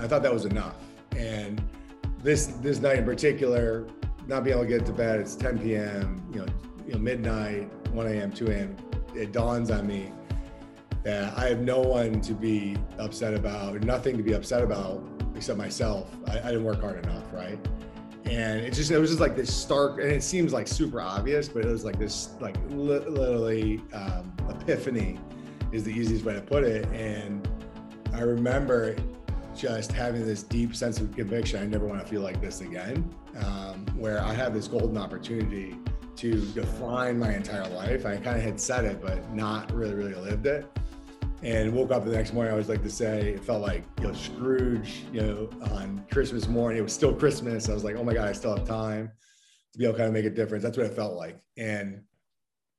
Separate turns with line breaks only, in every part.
I thought that was enough. And this this night in particular, not being able to get to bed, it's 10 p.m. You know, you know, midnight, 1 a.m., 2 a.m. It dawns on me that I have no one to be upset about, nothing to be upset about except myself. I, I didn't work hard enough, right? and it just it was just like this stark and it seems like super obvious but it was like this like li- literally um, epiphany is the easiest way to put it and i remember just having this deep sense of conviction i never want to feel like this again um, where i have this golden opportunity to define my entire life i kind of had said it but not really really lived it and woke up the next morning. I always like to say it felt like you know Scrooge, you know, on Christmas morning. It was still Christmas. I was like, oh my god, I still have time to be able to kind of make a difference. That's what it felt like, and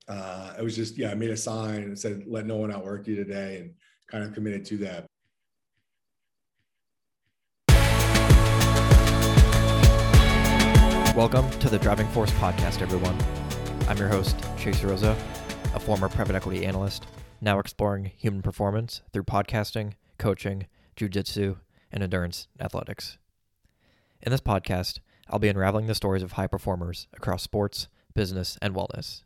uh, it was just yeah. I made a sign and said, "Let no one outwork you today," and kind of committed to that.
Welcome to the Driving Force podcast, everyone. I'm your host, Chase Rosa, a former private equity analyst now exploring human performance through podcasting, coaching, jujitsu, and endurance athletics. In this podcast, I'll be unraveling the stories of high performers across sports, business, and wellness.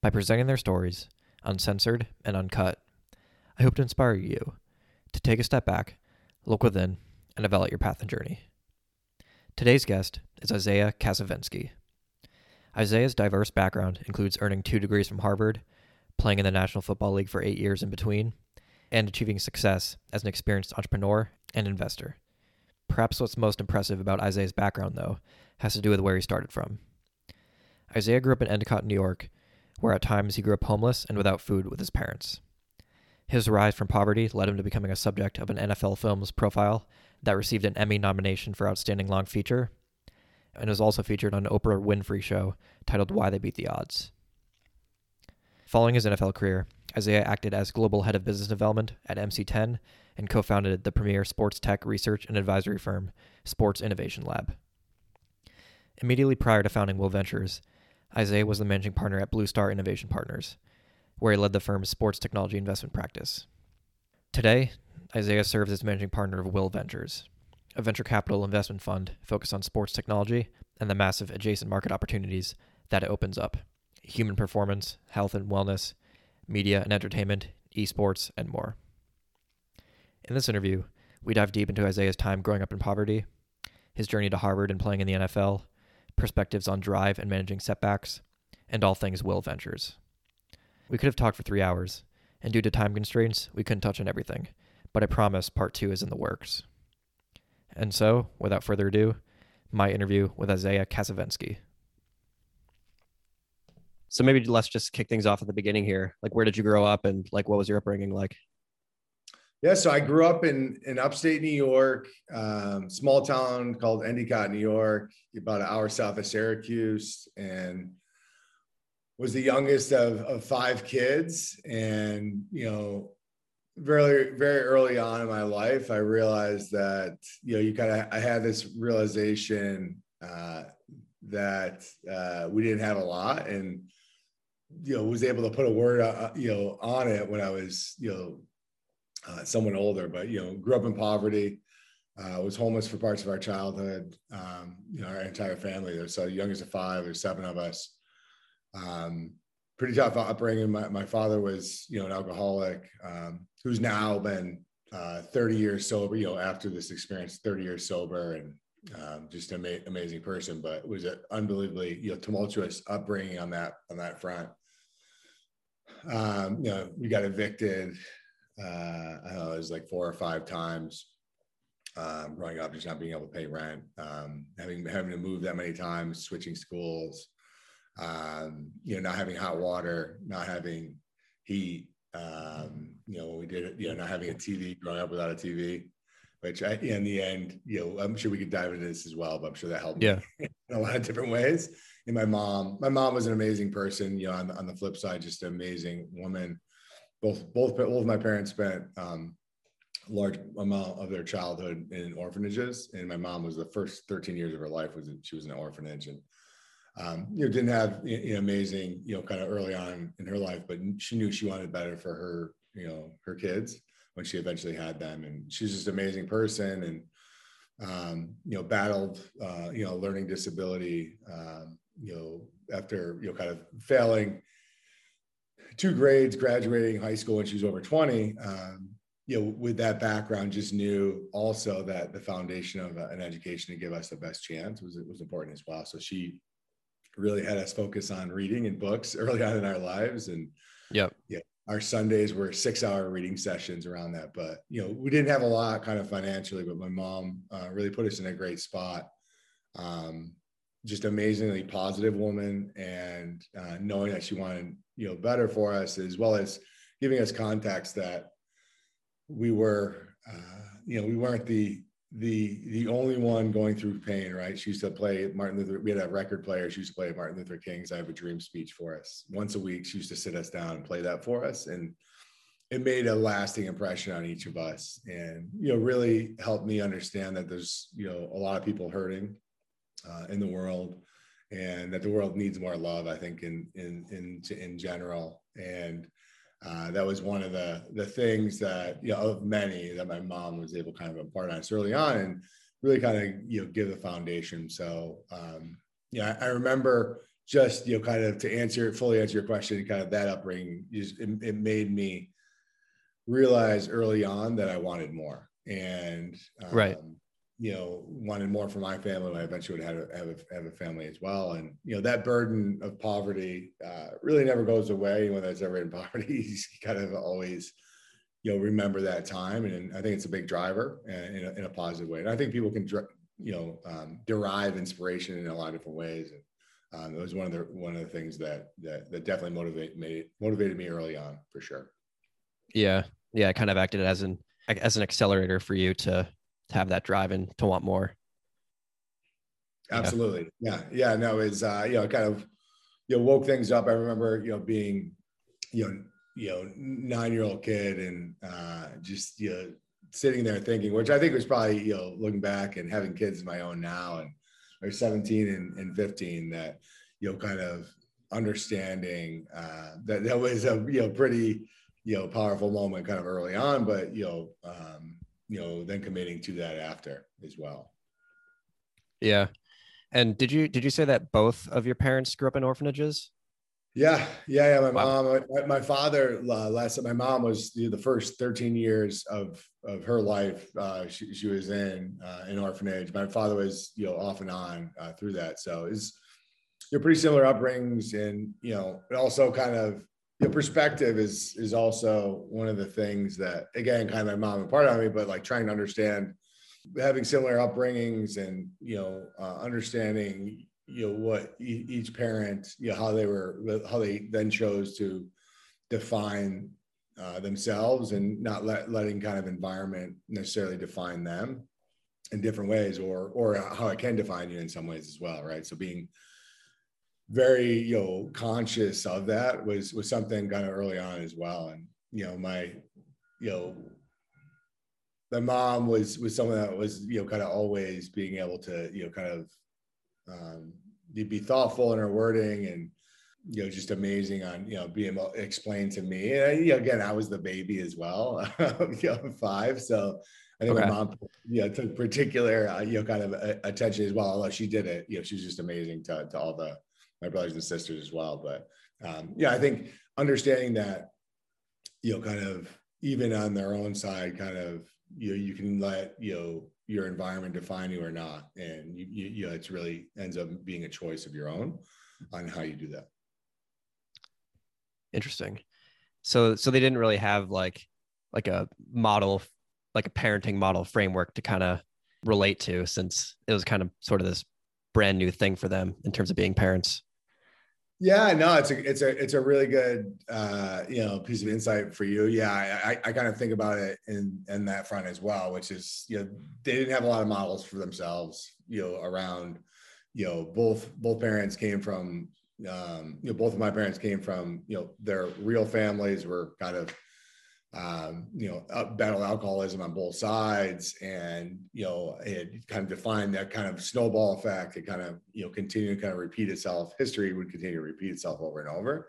By presenting their stories, uncensored and uncut, I hope to inspire you to take a step back, look within, and evaluate your path and journey. Today's guest is Isaiah Kacyvenski. Isaiah's diverse background includes earning two degrees from Harvard playing in the National Football League for eight years in between, and achieving success as an experienced entrepreneur and investor. Perhaps what's most impressive about Isaiah's background, though, has to do with where he started from. Isaiah grew up in Endicott, New York, where at times he grew up homeless and without food with his parents. His rise from poverty led him to becoming a subject of an NFL Films profile that received an Emmy nomination for Outstanding Long Feature, and was also featured on an Oprah Winfrey show titled Why They Beat the Odds. Following his NFL career, Isaiah acted as global head of business development at MC10 and co founded the premier sports tech research and advisory firm, Sports Innovation Lab. Immediately prior to founding Will Ventures, Isaiah was the managing partner at Blue Star Innovation Partners, where he led the firm's sports technology investment practice. Today, Isaiah serves as managing partner of Will Ventures, a venture capital investment fund focused on sports technology and the massive adjacent market opportunities that it opens up human performance, health and wellness, media and entertainment, esports, and more. In this interview, we dive deep into Isaiah's time growing up in poverty, his journey to Harvard and playing in the NFL, perspectives on drive and managing setbacks, and all things Will Ventures. We could have talked for three hours, and due to time constraints, we couldn't touch on everything, but I promise part two is in the works. And so, without further ado, my interview with Isaiah Kacyvenski. So maybe let's just kick things off at the beginning here. Like, where did you grow up, and like, what was your upbringing like?
Yeah, so I grew up in in upstate New York, um, small town called Endicott, New York, about an hour south of Syracuse, and was the youngest of, of five kids. And you know, very very early on in my life, I realized that you know you kind of I had this realization uh, that uh, we didn't have a lot, and you know was able to put a word uh, uh, you know on it when I was you know uh, someone older, but you know grew up in poverty. Uh, was homeless for parts of our childhood. Um, you know, our entire family. There's so youngest of five. There's seven of us. Um, pretty tough upbringing. My, my father was, you know, an alcoholic um, who's now been uh, 30 years sober. You know, after this experience, 30 years sober, and um, just an ama- amazing person. But was an unbelievably, you know, tumultuous upbringing on that on that front um, you know, we got evicted. Uh, I know, it was like four or five times um, growing up, just not being able to pay rent, um, having having to move that many times, switching schools, um, you know, not having hot water, not having heat. Um, you know, when we did it, you know, not having a TV, growing up without a TV, which I, in the end, you know, I'm sure we could dive into this as well, but I'm sure that helped
yeah.
in a lot of different ways and my mom. My mom was an amazing person. You know, on the, on the flip side, just an amazing woman. Both both both of my parents spent um, a large amount of their childhood in orphanages, and my mom was the first 13 years of her life was she was in an orphanage, and um, you know didn't have know, amazing you know kind of early on in her life, but she knew she wanted better for her you know her kids when she eventually had them, and she's just an amazing person and um, you know, battled, uh, you know, learning disability, um, you know, after, you know, kind of failing two grades, graduating high school when she was over 20, um, you know, with that background, just knew also that the foundation of an education to give us the best chance was, was important as well. So she really had us focus on reading and books early on in our lives. And
yep.
yeah, our Sundays were six hour reading sessions around that. But, you know, we didn't have a lot kind of financially, but my mom uh, really put us in a great spot. Um, just amazingly positive woman and uh, knowing that she wanted, you know, better for us, as well as giving us context that we were, uh, you know, we weren't the the the only one going through pain, right? She used to play Martin Luther. We had a record player. She used to play Martin Luther King's "I Have a Dream" speech for us once a week. She used to sit us down and play that for us, and it made a lasting impression on each of us, and you know, really helped me understand that there's you know a lot of people hurting uh, in the world, and that the world needs more love. I think in in in in general, and uh, that was one of the the things that you know of many that my mom was able to kind of impart on us early on and really kind of you know give the foundation. So um yeah I, remember just you know kind of to answer fully answer your question kind of that upbringing is it, it made me realize early on that i wanted more. And
um, right
you know, wanted more for my family. I eventually would have a, have a, have a family as well. And, you know, that burden of poverty uh, really never goes away. When there's ever in poverty, you kind of always, you know, remember that time. And I think it's a big driver in a, in a positive way. And I think people can, you know, um, derive inspiration in a lot of different ways. And um, it was one of the, one of the things that, that, that definitely motivated me, motivated me early on for sure.
Yeah. Yeah. It kind of acted as an, as an accelerator for you to have that drive and to want more.
Absolutely. Yeah. Yeah. No, it's uh, you know, kind of you know, woke things up. I remember, you know, being, you know, you know, nine-year-old kid and uh just you know sitting there thinking, which I think was probably, you know, looking back and having kids of my own now and they're 17 and, and 15 that, you know, kind of understanding uh that that was a you know pretty you know powerful moment kind of early on, but you know, um, you know then committing to that after as well.
Yeah. And did you did you say that both of your parents grew up in orphanages?
Yeah. Yeah. Yeah. My wow. mom my, my father uh, last my mom was the, the first 13 years of of her life uh, she, she was in uh, an orphanage. My father was you know off and on uh, through that. So it's you're pretty similar upbringings and you know it also kind of the perspective is is also one of the things that again kind of my mom and part of me but like trying to understand having similar upbringings and you know uh, understanding you know what each parent you know how they were how they then chose to define uh, themselves and not let, letting kind of environment necessarily define them in different ways or or how it can define you in some ways as well right? So being very you know conscious of that was was something kind of early on as well and you know my you know my mom was was someone that was you know kind of always being able to you know kind of um be thoughtful in her wording and you know just amazing on you know being able to explain to me and you know, again i was the baby as well you know five so i think okay. my mom you know took particular uh, you know kind of uh, attention as well although she did it you know she was just amazing to, to all the my brothers and sisters as well. But um, yeah, I think understanding that, you know, kind of even on their own side, kind of, you know, you can let, you know, your environment define you or not. And you, you, you know, it's really ends up being a choice of your own on how you do that.
Interesting. So, so they didn't really have like, like a model, like a parenting model framework to kind of relate to since it was kind of sort of this brand new thing for them in terms of being parents.
Yeah, no, it's a it's a it's a really good uh, you know piece of insight for you. Yeah, I, I kind of think about it in in that front as well, which is you know they didn't have a lot of models for themselves, you know, around you know both both parents came from um, you know both of my parents came from you know their real families were kind of um, you know, battle alcoholism on both sides, and you know, it kind of defined that kind of snowball effect. It kind of you know continue to kind of repeat itself. History would continue to repeat itself over and over.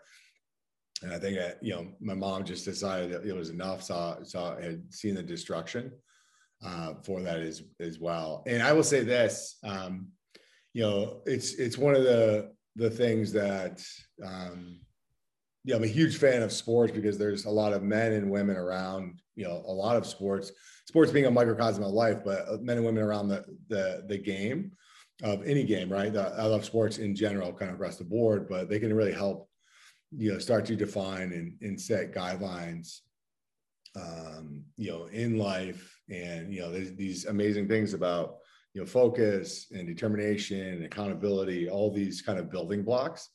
And I think that you know, my mom just decided that it was enough. Saw saw had seen the destruction, uh, for that as as well. And I will say this, um, you know, it's it's one of the the things that um, yeah, I'm a huge fan of sports because there's a lot of men and women around, you know, a lot of sports, sports being a microcosm of life, but uh, men and women around the the the game of any game, right? I love sports in general, kind of across the board, but they can really help, you know, start to define and, and set guidelines, um, you know, in life. And, you know, these amazing things about, you know, focus and determination and accountability, all these kind of building blocks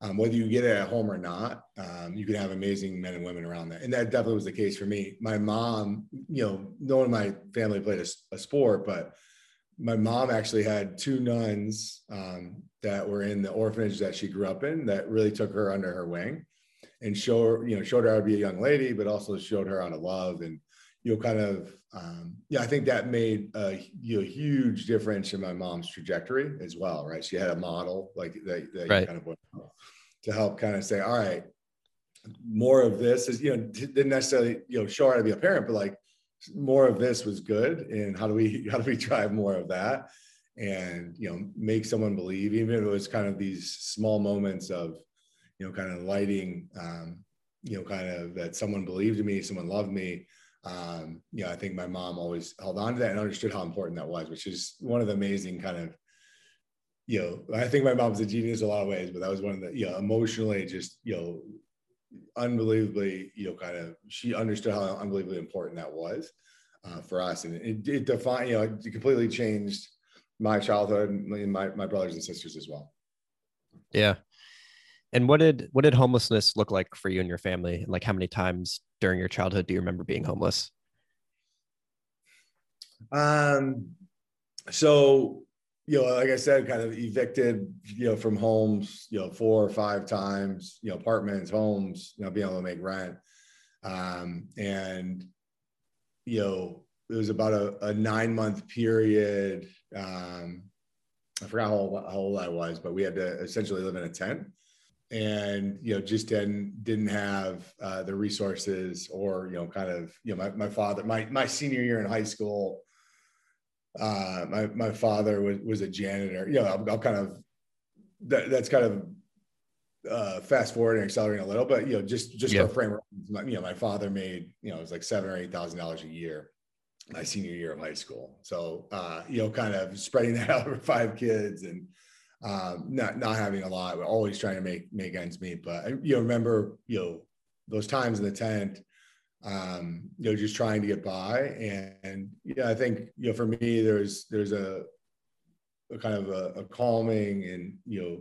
um, whether you get it at home or not, um, you can have amazing men and women around that. And that definitely was the case for me. My mom, you know, no one in my family played a, a sport, but my mom actually had two nuns um, that were in the orphanage that she grew up in that really took her under her wing and show her, you know, showed her how to be a young lady, but also showed her how to love and, you know, kind of, um, yeah, I think that made a you know, huge difference in my mom's trajectory as well, right? She had a model like that, that right. kind of to help kind of say, all right, more of this is, you know, didn't necessarily, you know, show her how to be a parent, but like more of this was good. And how do we, how do we drive more of that? And, you know, make someone believe, even if it was kind of these small moments of, you know, kind of lighting, um, you know, kind of that someone believed in me, someone loved me. Um, you know, I think my mom always held on to that and understood how important that was, which is one of the amazing kind of you know, I think my mom's a genius a lot of ways, but that was one of the, you know, emotionally just, you know, unbelievably, you know, kind of, she understood how unbelievably important that was uh, for us. And it, it defined, you know, it completely changed my childhood and my, my brothers and sisters as well.
Yeah. And what did, what did homelessness look like for you and your family? Like how many times during your childhood do you remember being homeless?
Um, so you know, like I said, kind of evicted, you know, from homes, you know, four or five times, you know, apartments, homes, you know, being able to make rent. Um, and, you know, it was about a, a nine month period. Um, I forgot how how old I was, but we had to essentially live in a tent and, you know, just didn't, didn't have uh, the resources or, you know, kind of, you know, my, my father, my, my senior year in high school, uh, my my father was was a janitor. You know, I'll, I'll kind of that, that's kind of uh, fast forward and accelerating a little, but you know, just just yeah. for frame, my, you know, my father made you know it was like seven or eight thousand dollars a year my senior year of high school. So uh, you know, kind of spreading that out over five kids and um, not not having a lot, always trying to make make ends meet. But you know, remember you know those times in the tent um, you know, just trying to get by. And, and, yeah, I think, you know, for me, there's, there's a, a kind of a, a, calming and, you know,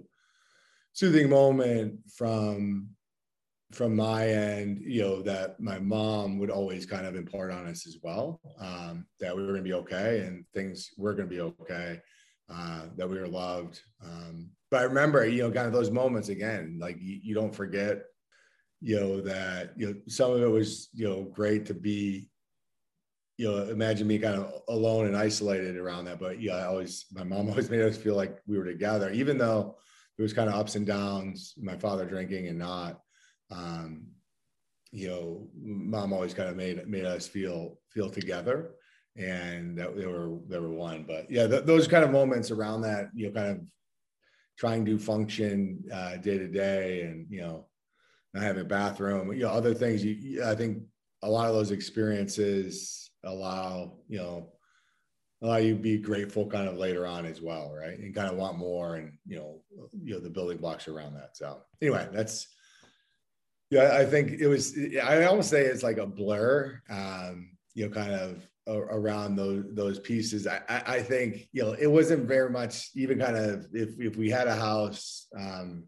soothing moment from, from my end, you know, that my mom would always kind of impart on us as well, um, that we were going to be okay and things were going to be okay, uh, that we were loved. Um, but I remember, you know, kind of those moments again, like you, you don't forget you know, that, you know, some of it was, you know, great to be, you know, imagine me kind of alone and isolated around that. But yeah, I always, my mom always made us feel like we were together, even though it was kind of ups and downs, my father drinking and not, um, you know, mom always kind of made, made us feel, feel together and that they were, they were one, but yeah, th- those kind of moments around that, you know, kind of trying to function uh, day to day and, you know, not having a bathroom, you know, other things. You, I think a lot of those experiences allow, you know, allow you to be grateful kind of later on as well, right? And kind of want more, and you know, you know, the building blocks around that. So anyway, that's yeah. I think it was. I almost say it's like a blur. Um, you know, kind of around those those pieces. I, I think you know it wasn't very much even kind of if if we had a house. Um,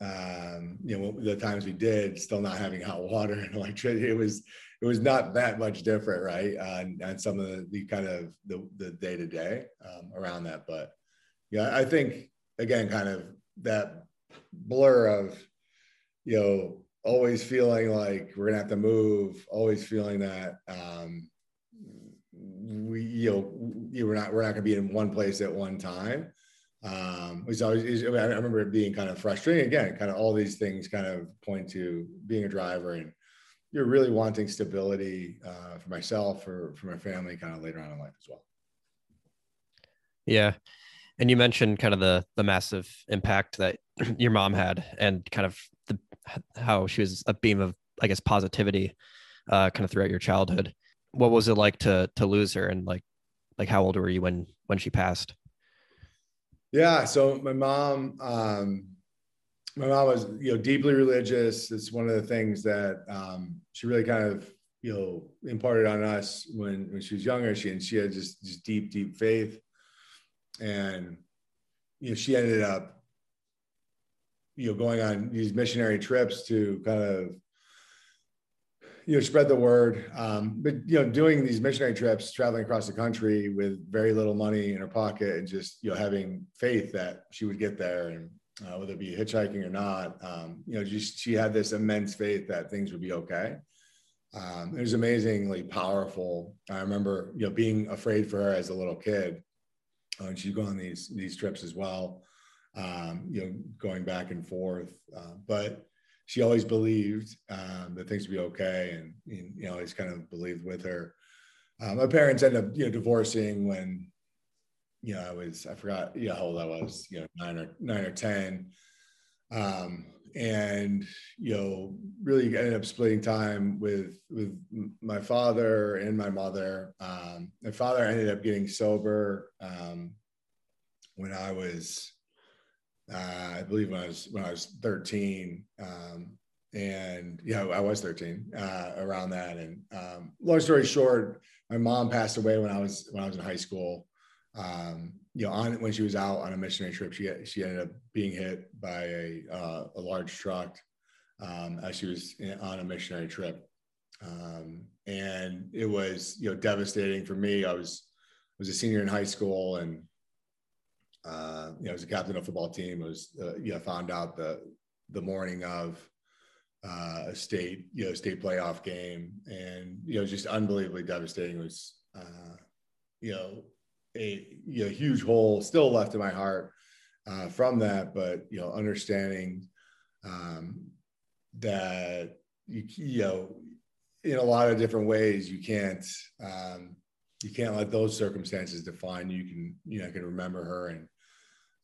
um, you know, the times we did, still not having hot water and electricity, it was it was not that much different, right? On, on some of the, the kind of the the day to day around that, but yeah, I think again, kind of that blur of you know always feeling like we're gonna have to move, always feeling that um, we you know you we're not we're not gonna be in one place at one time um, always, I remember it being kind of frustrating. Again, kind of all these things kind of point to being a driver and you're really wanting stability uh, for myself or for my family kind of later on in life as well.
Yeah. And you mentioned kind of the the massive impact that your mom had and kind of how she was a beam of I guess positivity uh, kind of throughout your childhood. What was it like to to lose her and like like how old were you when when she passed?
Yeah, so my mom um my mom was you know deeply religious. It's one of the things that um she really kind of you know imparted on us when when she was younger. She and she had just just deep deep faith and you know she ended up you know going on these missionary trips to kind of you know spread the word. Um, but you know doing these missionary trips traveling across the country with very little money in her pocket and just you know having faith that she would get there and uh, whether it be hitchhiking or not um, you know just she had this immense faith that things would be okay. Um, it was amazingly powerful. I remember you know being afraid for her as a little kid uh, and she's on these these trips as well. Um, you know, going back and forth, uh, but she always believed um, that things would be okay, and, and, you know, always kind of believed with her. Uh, my parents ended up, you know, divorcing when, you know, I was I forgot, yeah, how old I was, you know, nine or nine or ten. Um, and you know really ended up splitting time with with my father and my mother um, my father ended up getting sober um, when i was uh, i believe when i was when i was 13 um, and yeah i was 13 uh, around that. And um, long story short my mom passed away when i was when i was in high school. Um, you know, on when she was out on a missionary trip, she she ended up being hit by a uh, a large truck um, as she was in, on a missionary trip, um, and it was you know devastating for me. I was was a senior in high school, and uh, you know, I was a captain of a football team. Was uh, you know found out the the morning of uh, a state you know state playoff game, and you know just unbelievably devastating. It was uh, you know a you know, huge hole still left in my heart uh, from that. But you know, understanding um, that you, you know, in a lot of different ways, you can't um, you can't let those circumstances define you. Can you know can remember her and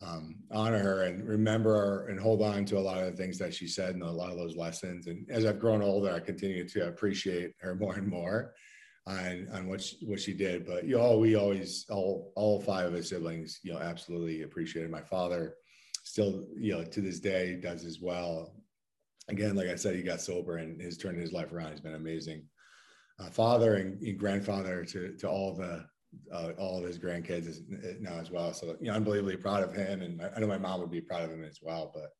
um, honor her and remember her and hold on to a lot of the things that she said and a lot of those lessons. And as I've grown older, I continue to appreciate her more and more on on what she, what she did. But you know, we always all all five of his siblings, you know, absolutely appreciated. My father still, you know, to this day does as well. Again, like I said, he got sober and has turned his life around. He's been amazing. Uh, father and, and, grandfather to to all the uh, all of his grandkids now as well. So you know, unbelievably proud of him, and I know my mom would be proud of him as well. But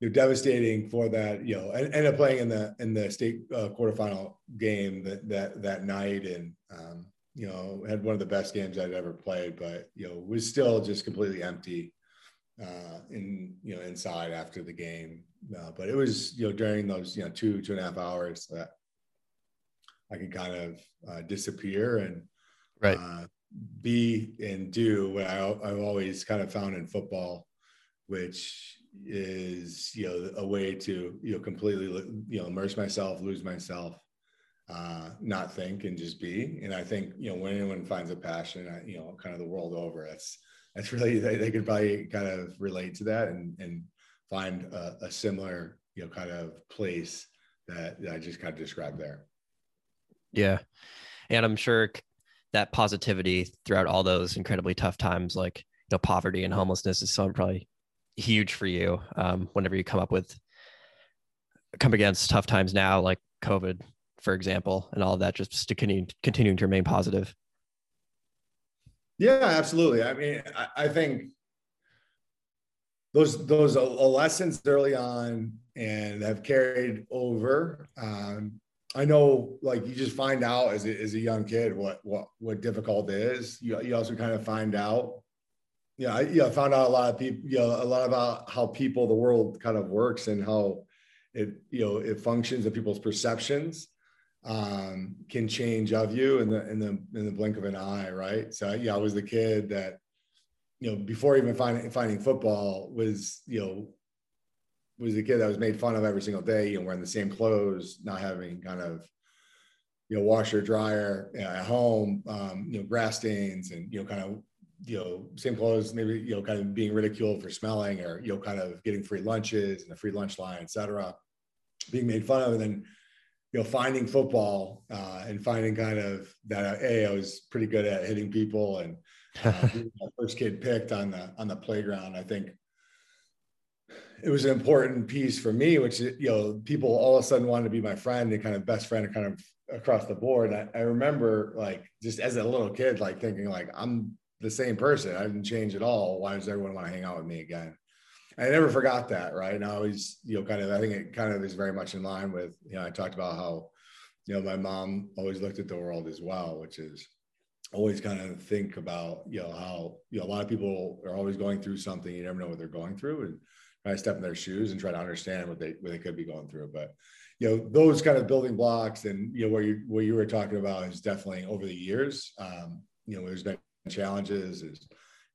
you know, devastating for that. You know, and ended up playing in the in the state uh, quarterfinal game that that that night, and um, you know, had one of the best games I'd ever played. But you know, was still just completely empty uh, in you know inside after the game. Uh, but it was you know during those you know two two and a half hours that I could kind of uh, disappear and
right.
Uh, be and do what I, I've always kind of found in football, which is you know a way to you know completely you know immerse myself lose myself uh not think and just be. And i think you know when anyone finds a passion you know kind of the world over that's that's really they, they could probably kind of relate to that and and find a, a similar you know kind of place that, that i just kind of described there.
Yeah. And i'm sure that positivity throughout all those incredibly tough times like you know poverty and homelessness is something probably huge for you um, whenever you come up with come against tough times now, like COVID, for example, and all of that, just to continue continuing to remain positive.
Yeah, absolutely. I mean, I, I think those those lessons early on and have carried over. Um, I know, like you just find out as a, as a young kid what what what difficult is. You you also kind of find out yeah, I, yeah, I found out a lot of people, you know, a lot about how people, the world kind of works and how it, you know, it functions and people's perceptions um, can change of you in the in the in the blink of an eye, right? So yeah, I was the kid that, you know, before even finding finding football was, you know, was a kid that was made fun of every single day, you know, wearing the same clothes, not having kind of, you know, washer dryer you know, at home, um, you know, grass stains and, you know, kind of, you know, same clothes, maybe, you know, kind of being ridiculed for smelling or, you know, kind of getting free lunches and a free lunch line, et cetera, being made fun of. And then, you know, finding football uh, and finding kind of that, a, I was pretty good at hitting people and uh, first kid picked on the, on the playground. I think it was an important piece for me, which you know, people all of a sudden wanted to be my friend and kind of best friend, kind of across the board. I, I, remember like just as a little kid, like thinking like I'm the same person. I didn't change at all. Why does everyone want to hang out with me again? I never forgot that, right? And I always, you know, kind of, I think it kind of is very much in line with, you know, I talked about how, you know, my mom always looked at the world as well, which is always kind of think about, you know, how, you know, a lot of people are always going through something. You never know what they're going through. And to step in their shoes and try to understand what they what they could be going through. But you know, those kind of building blocks and you know where you what you were talking about is definitely over the years. Um, you know, there's been challenges is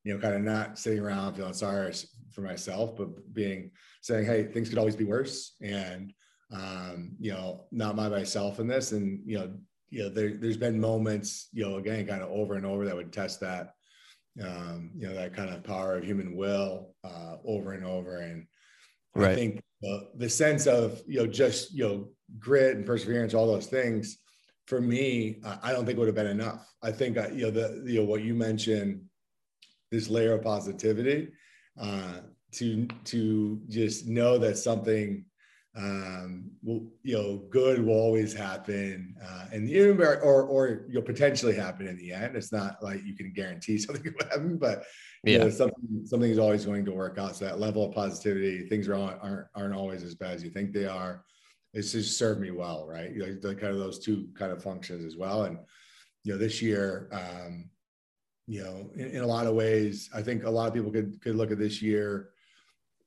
you know kind of not sitting around feeling sorry for myself, but being saying, hey, things could always be worse, and um, you know, not by myself in this, and you know. You know, there, there's been moments, you know, again, kind of over and over that would test that um, you know, that kind of power of human will uh, over and over. And right. I think uh, the sense of, you know, just, you know, grit and perseverance, all those things for me, I don't think would have been enough. I think, uh, you know, the, you know, what you mentioned, this layer of positivity uh, to, to just know that something um will you know good will always happen uh and even or or you'll potentially happen in the end. It's not like you can guarantee something will happen but yeah know, something something is always going to work out. So that level of positivity things are aren't aren't always as bad as you think they are. It's just served me well right? You know the, kind of those two kind of functions as well. And you know this year um you know in, in a lot of ways i think a lot of people could could look at this year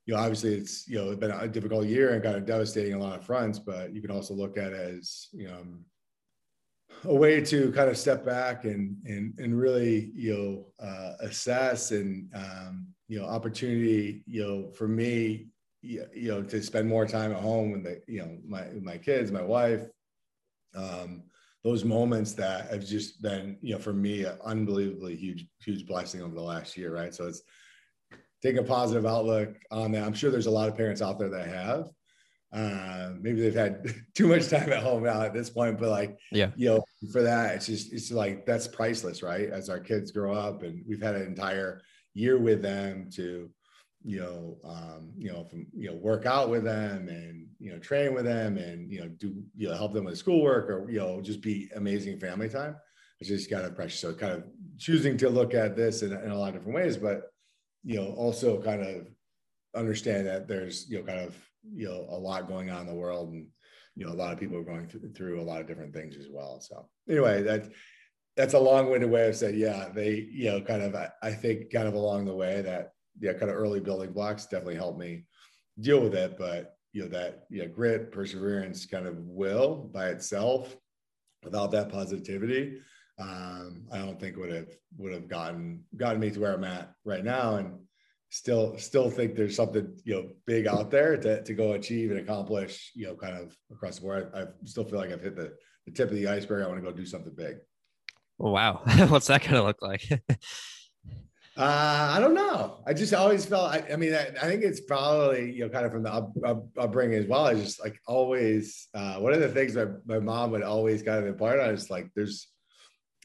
you know, obviously it's, you know, it's been a difficult year and kind of devastating a lot of fronts, but you can also look at it as, you know, a way to kind of step back and, and, and really, you know, uh, assess and, um, you know, opportunity, you know, for me, you know, to spend more time at home with the, you know, my, my kids, my wife, um, those moments that have just been, you know, for me, an unbelievably huge, huge blessing over the last year. Right. So it's, take a positive outlook on that. I'm sure there's a lot of parents out there that have. Uh, maybe they've had too much time at home now at this point, but like,
yeah,
you know, for that, it's just, it's like, that's priceless, right? As our kids grow up and we've had an entire year with them to, you know, um, you know, from, you know, work out with them and, you know, train with them and, you know, do, you know, help them with schoolwork or, you know, just be amazing family time. It's just kind of precious. So kind of choosing to look at this in, in a lot of different ways, but you know, also kind of understand that there's, you know, kind of, you know, a lot going on in the world and, you know, a lot of people are going through, through a lot of different things as well. So anyway, that that's a long-winded way of saying, yeah, they, you know, kind of, I, I think kind of along the way that, yeah, kind of early building blocks definitely helped me deal with it. But, you know, that, yeah, grit, perseverance kind of will by itself without that positivity, um, I don't think would have would have gotten gotten me to where I'm at right now, and still still think there's something you know big out there to, to go achieve and accomplish. You know, kind of across the board. I, I still feel like I've hit the, the tip of the iceberg. I want to go do something big.
Wow, what's that going to look like?
Uh, I don't know. I just always felt. I, I mean, I, I, think it's probably you know kind of from the up, up, upbringing as well. I just like always. Uh, one of the things that my mom would always kind of impart on is like there's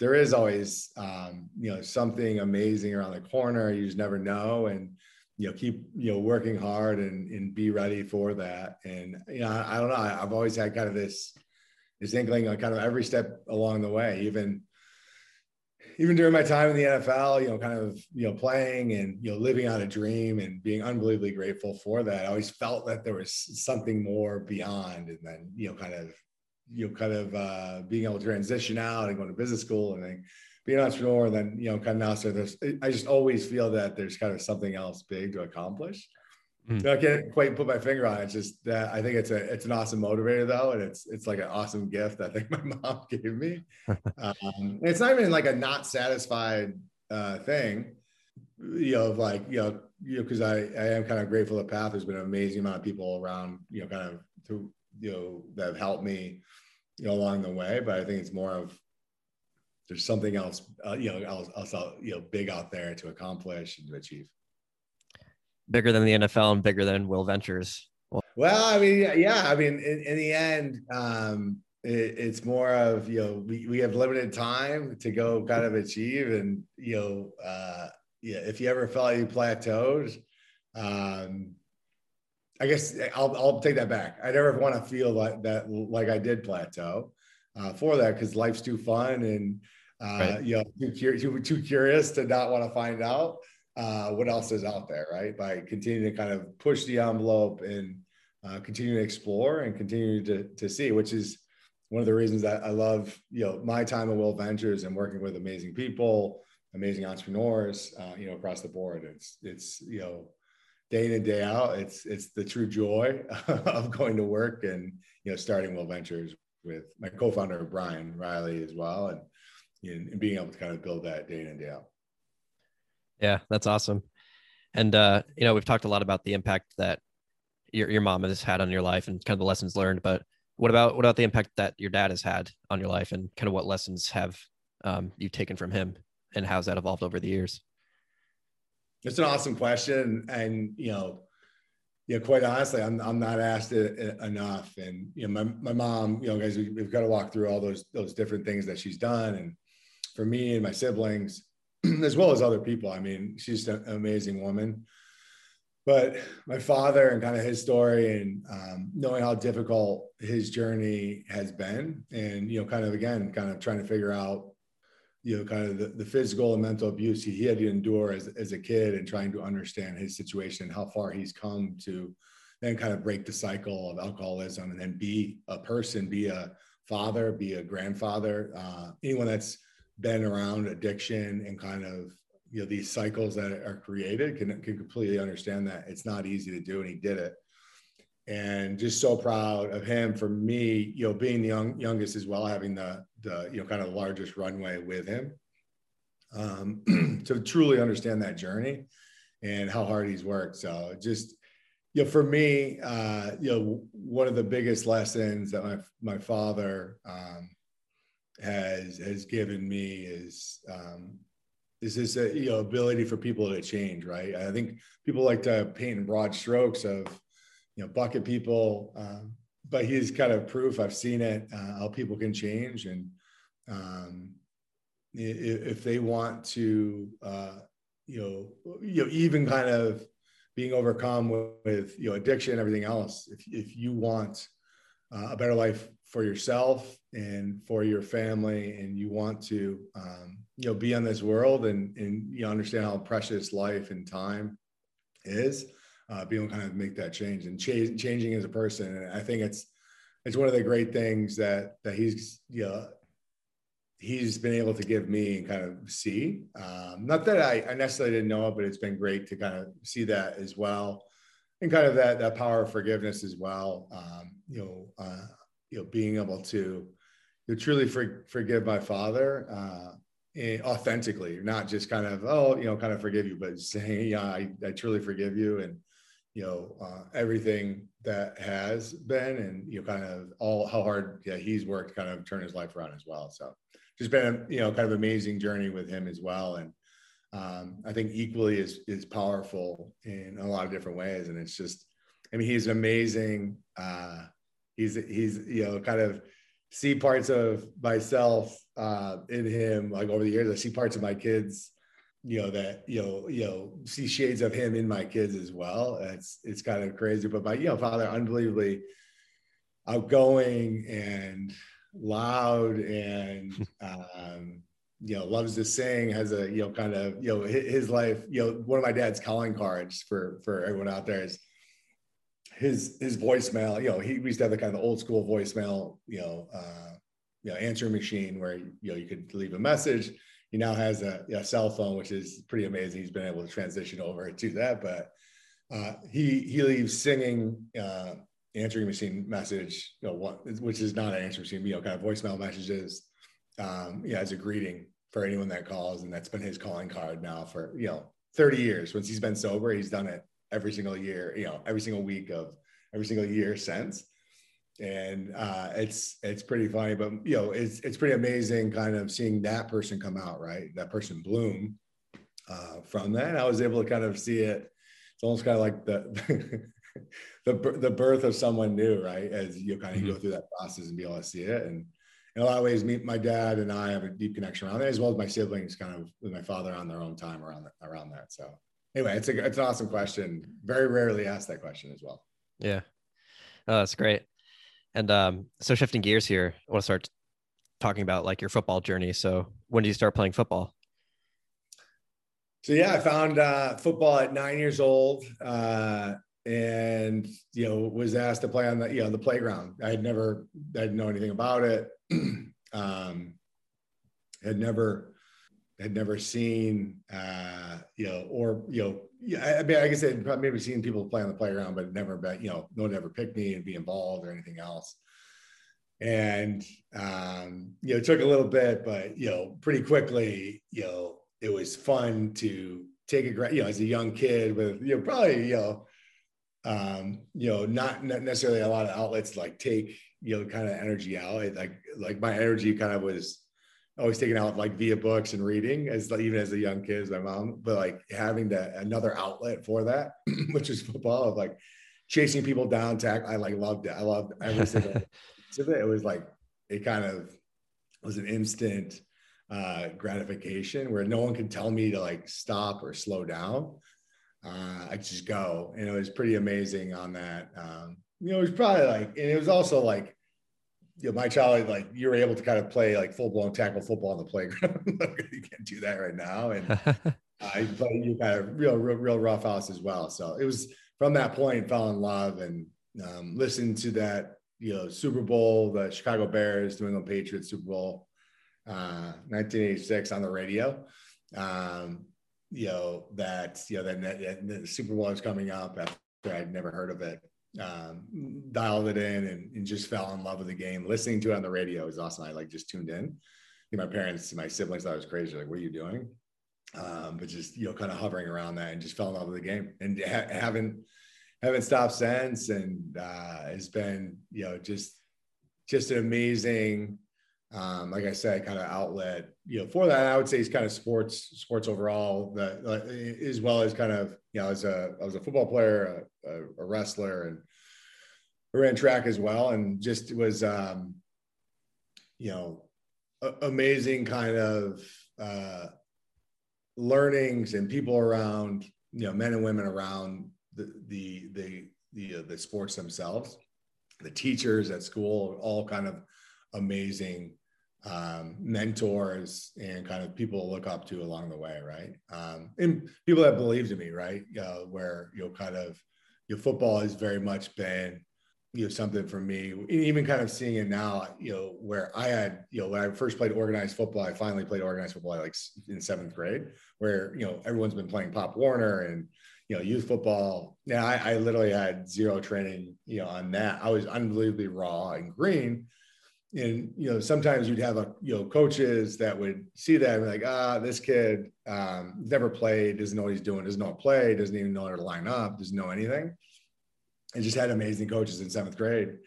there is always um, you know something amazing around the corner you just never know and you know keep you know working hard and and be ready for that and you know i, I don't know I, i've always had kind of this this inkling on kind of every step along the way even even during my time in the NFL, you know, kind of, you know, playing and, you know, living out a dream and being unbelievably grateful for that. I always felt that there was something more beyond. And then, you know, kind of you know, kind of uh, being able to transition out and going to business school and then being an entrepreneur, and then you know, kind of now so there's. I just always feel that there's kind of something else big to accomplish. Mm. I can't quite put my finger on it. It's just that I think it's a it's an awesome motivator though, and it's it's like an awesome gift I think my mom gave me. um, it's not even like a not satisfied uh, thing, you know, like, you know, you know, cause I, I am kind of grateful the path. There's been an amazing amount of people around, you know, kind of through, you know, that have helped me, you know, along the way. But I think it's more of, there's something else, uh, you know, else, else, you know, big out there to accomplish and to achieve.
Bigger than the NFL and bigger than Will Ventures.
Well, well I mean, yeah, I mean, in, in the end, um, it, it's more of you know we, we have limited time to go kind of achieve and you know uh yeah if you ever felt you plateaued um i guess i'll, I'll take that back i never want to feel like that like i did plateau uh, for that because life's too fun and uh right. you know too, too, too curious to not want to find out uh what else is out there right by continuing to kind of push the envelope and uh, continue to explore and continue to, to see which is one of the reasons that I love, you know, my time at Will Ventures and working with amazing people, amazing entrepreneurs, uh, you know, across the board. It's it's you know, day in and day out. It's it's the true joy of going to work and you know starting Will Ventures with my co-founder Brian Riley as well, and, and being able to kind of build that day in and day out.
Yeah, that's awesome. And uh, you know, we've talked a lot about the impact that your your mom has had on your life and kind of the lessons learned, but what about what about the impact that your dad has had on your life, and kind of what lessons have um, you taken from him, and how's that evolved over the years?
It's an awesome question, and you know, yeah, quite honestly, I'm I'm not asked it enough. And you know, my my mom, you know, guys, we, have got to walk through all those those different things that she's done, and for me and my siblings, as well as other people. I mean, she's an amazing woman but my father and kind of his story and um, knowing how difficult his journey has been and you know kind of again kind of trying to figure out you know kind of the, the physical and mental abuse he, he had to endure as, as a kid and trying to understand his situation and how far he's come to then kind of break the cycle of alcoholism and then be a person be a father be a grandfather. Uh, anyone that's been around addiction and kind of you know these cycles that are created can, can completely understand that. It's not easy to do and he did it and just so proud of him for me you know being the young, youngest as well having the the you know kind of the largest runway with him. Um, to truly understand that journey and how hard he's worked. So just you know for me uh you know one of the biggest lessons that my my father um has has given me is um is this a you know ability for people to change right? I think people like to paint in broad strokes of you know bucket people um, but he's kind of proof i've seen it uh, how people can change. And um, if, they want to uh, you know you know even kind of being overcome with, with you know addiction and everything else if, if you want uh, a better life for yourself and for your family and you want to um, you know be on this world and and you know, understand how precious life and time is uh, being able to kind of make that change and ch- changing as a person. And i think it's it's one of the great things that that he's you know he's been able to give me and kind of see. Um, not that I, I necessarily didn't know it but it's been great to kind of see that as well. And kind of that that power of forgiveness as well. Um, you know uh, you know being able to you know, truly for, forgive my father uh, authentically, not just kind of, oh, you know, kind of forgive you, but saying, yeah, I, I truly forgive you. And, you know, uh, everything that has been and, you know, kind of all how hard yeah, he's worked kind of turn his life around as well. So just been a, you know, kind of amazing journey with him as well. And um, I think equally is, is powerful in a lot of different ways. And it's just, I mean, he's amazing. Uh, he's, he's, you know, kind of, see parts of myself uh, in him like over the years. I see parts of my kids, you know, that you know, you know, see shades of him in my kids as well. It's it's kind of crazy, but my you know father unbelievably outgoing and loud and um, you know loves to sing has a you know kind of you know his life you know one of my dad's calling cards for for everyone out there is his his voicemail, you know, he used to have the kind of old school voicemail, you know, uh, you know, answering machine where you know you could leave a message. He now has a, a cell phone, which is pretty amazing. He's been able to transition over to that, but uh, he he leaves singing uh, answering machine message, you know, what, which is not an answering machine, you know, kind of voicemail messages, um, yeah, as a greeting for anyone that calls, and that's been his calling card now for you know 30 years Once he's been sober. He's done it every single year, you know, every single week of every single year since. And uh, it's it's pretty funny, but you know, it's it's pretty amazing kind of seeing that person come out, right? That person bloom uh, from that. I was able to kind of see it. It's almost kind of like the the the birth of someone new, right? As you kind of mm-hmm. go through that process and be able to see it. And in a lot of ways, me, my dad and I have a deep connection around that, as well as my siblings, kind of with my father on their own time around that, around that. So anyway, it's a it's an awesome question. Very rarely asked that question as well.
Yeah, oh, that's great. And um, so shifting gears here, I want to start talking about like your football journey. So when did you start playing football?
So yeah, I found uh, football at nine years old. Uh, and you know was asked to play on the you know the playground. I had never I didn't know anything about it. um, had never had never seen uh, you know or you know yeah, I mean like I said maybe seen people play on the playground, but never been you know no one ever picked me and be involved or anything else. And um, you know it took a little bit, but you know pretty quickly you know it was fun to take a you know as a young kid with you know probably you know um, you know, not, necessarily a lot of outlets like take, you know, kind of energy out. Like, like my energy kind of was always taken out like via books and reading as like, even as a young kid, as my mom, but like having that another outlet for that, which is football of like chasing people down, tack. I like loved it. I loved every single of it. It was like, it kind of was an instant uh, gratification where no one could tell me to like stop or slow down uh, I just go, and it was pretty amazing on that. Um, you know, it was probably like, and it was also like, you know, my child, like you were able to kind of play like full blown tackle football on the playground. you can't do that right now, and I uh, play you kind of real, real, real rough house as well. So it was from that point, fell in love and um, listened to that, you know, Super Bowl, the Chicago Bears, New England Patriots Super Bowl, uh, 1986 on the radio. Um, you know that you know that, that, the Super Bowl was coming up after I'd never heard of it. Um, dialed it in and, and, just fell in love with the game. Listening to it on the radio was awesome. I like just tuned in. My parents, my siblings thought it was crazy. Like, what are you doing? Um, but just you know, kind of hovering around that and just fell in love with the game and ha- haven't haven't stopped since. And uh, has been you know just just an amazing um, like I said, kind of outlet, you know, for that. I would say it's kind of sports, sports overall, that uh, as well as kind of, you know, as a, I was a football player, a, a wrestler, and ran track as well, and just was, um, you know, a- amazing kind of uh, learnings and people around, you know, men and women around the the the the, uh, the sports themselves, the teachers at school, all kind of amazing um, mentors and kind of people to look up to along the way, right? Um, and people that believed in me, right? Uh, where you know, kind of, your football has very much been, you know, something for me. Even kind of seeing it now, you know, where I had, you know, when I first played organized football, I finally played organized football like in seventh grade, where you know everyone's been playing Pop Warner and you know youth football. Now I, I literally had zero training, you know, on that. I was unbelievably raw and green and you know sometimes you'd have a you know coaches that would see that and be like ah this kid um, never played doesn't know what he's doing doesn't know how to play doesn't even know how to line up doesn't know anything. And just had amazing coaches in seventh grade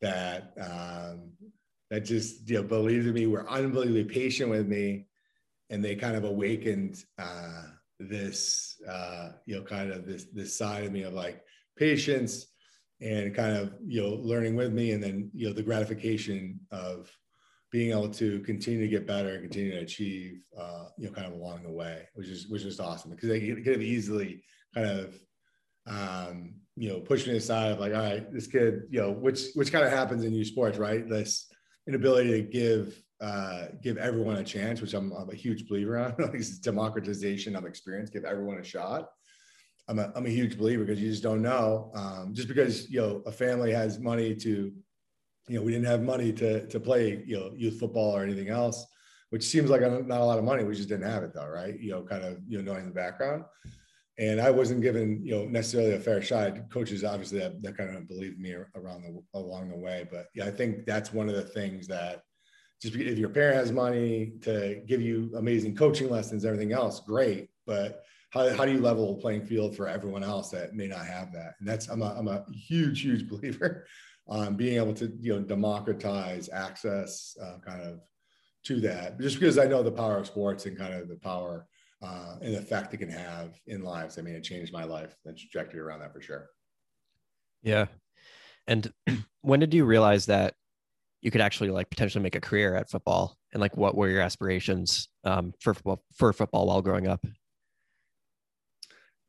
that um, that just you know believed in me were unbelievably patient with me and they kind of awakened uh, this uh, you know kind of this this side of me of like patience and kind of you know learning with me and then you know the gratification of being able to continue to get better and continue to achieve uh, you know kind of along the way which is which is awesome because they could have easily kind of um, you know push me aside of like all right this kid you know which which kind of happens in youth sports right? This inability to give uh, give everyone a chance which I'm, I'm a huge believer on this democratization of experience. Give everyone a shot I'm a, I'm a huge believer because you just don't know. Um, just because you know a family has money to, you know, we didn't have money to to play you know youth football or anything else, which seems like not a lot of money. We just didn't have it though, right? You know, kind of you know knowing the background, and I wasn't given you know necessarily a fair shot. Coaches obviously that, that kind of believed me around the along the way, but yeah, I think that's one of the things that just if your parent has money to give you amazing coaching lessons, everything else, great, but how, how do you level a playing field for everyone else that may not have that? And that's I'm a, I'm a huge huge believer on being able to you know democratize access uh, kind of to that just because I know the power of sports and kind of the power uh, and the effect it can have in lives. I mean, it changed my life, the trajectory around that for sure.
Yeah. And when did you realize that you could actually like potentially make a career at football and like what were your aspirations um, for for football while growing up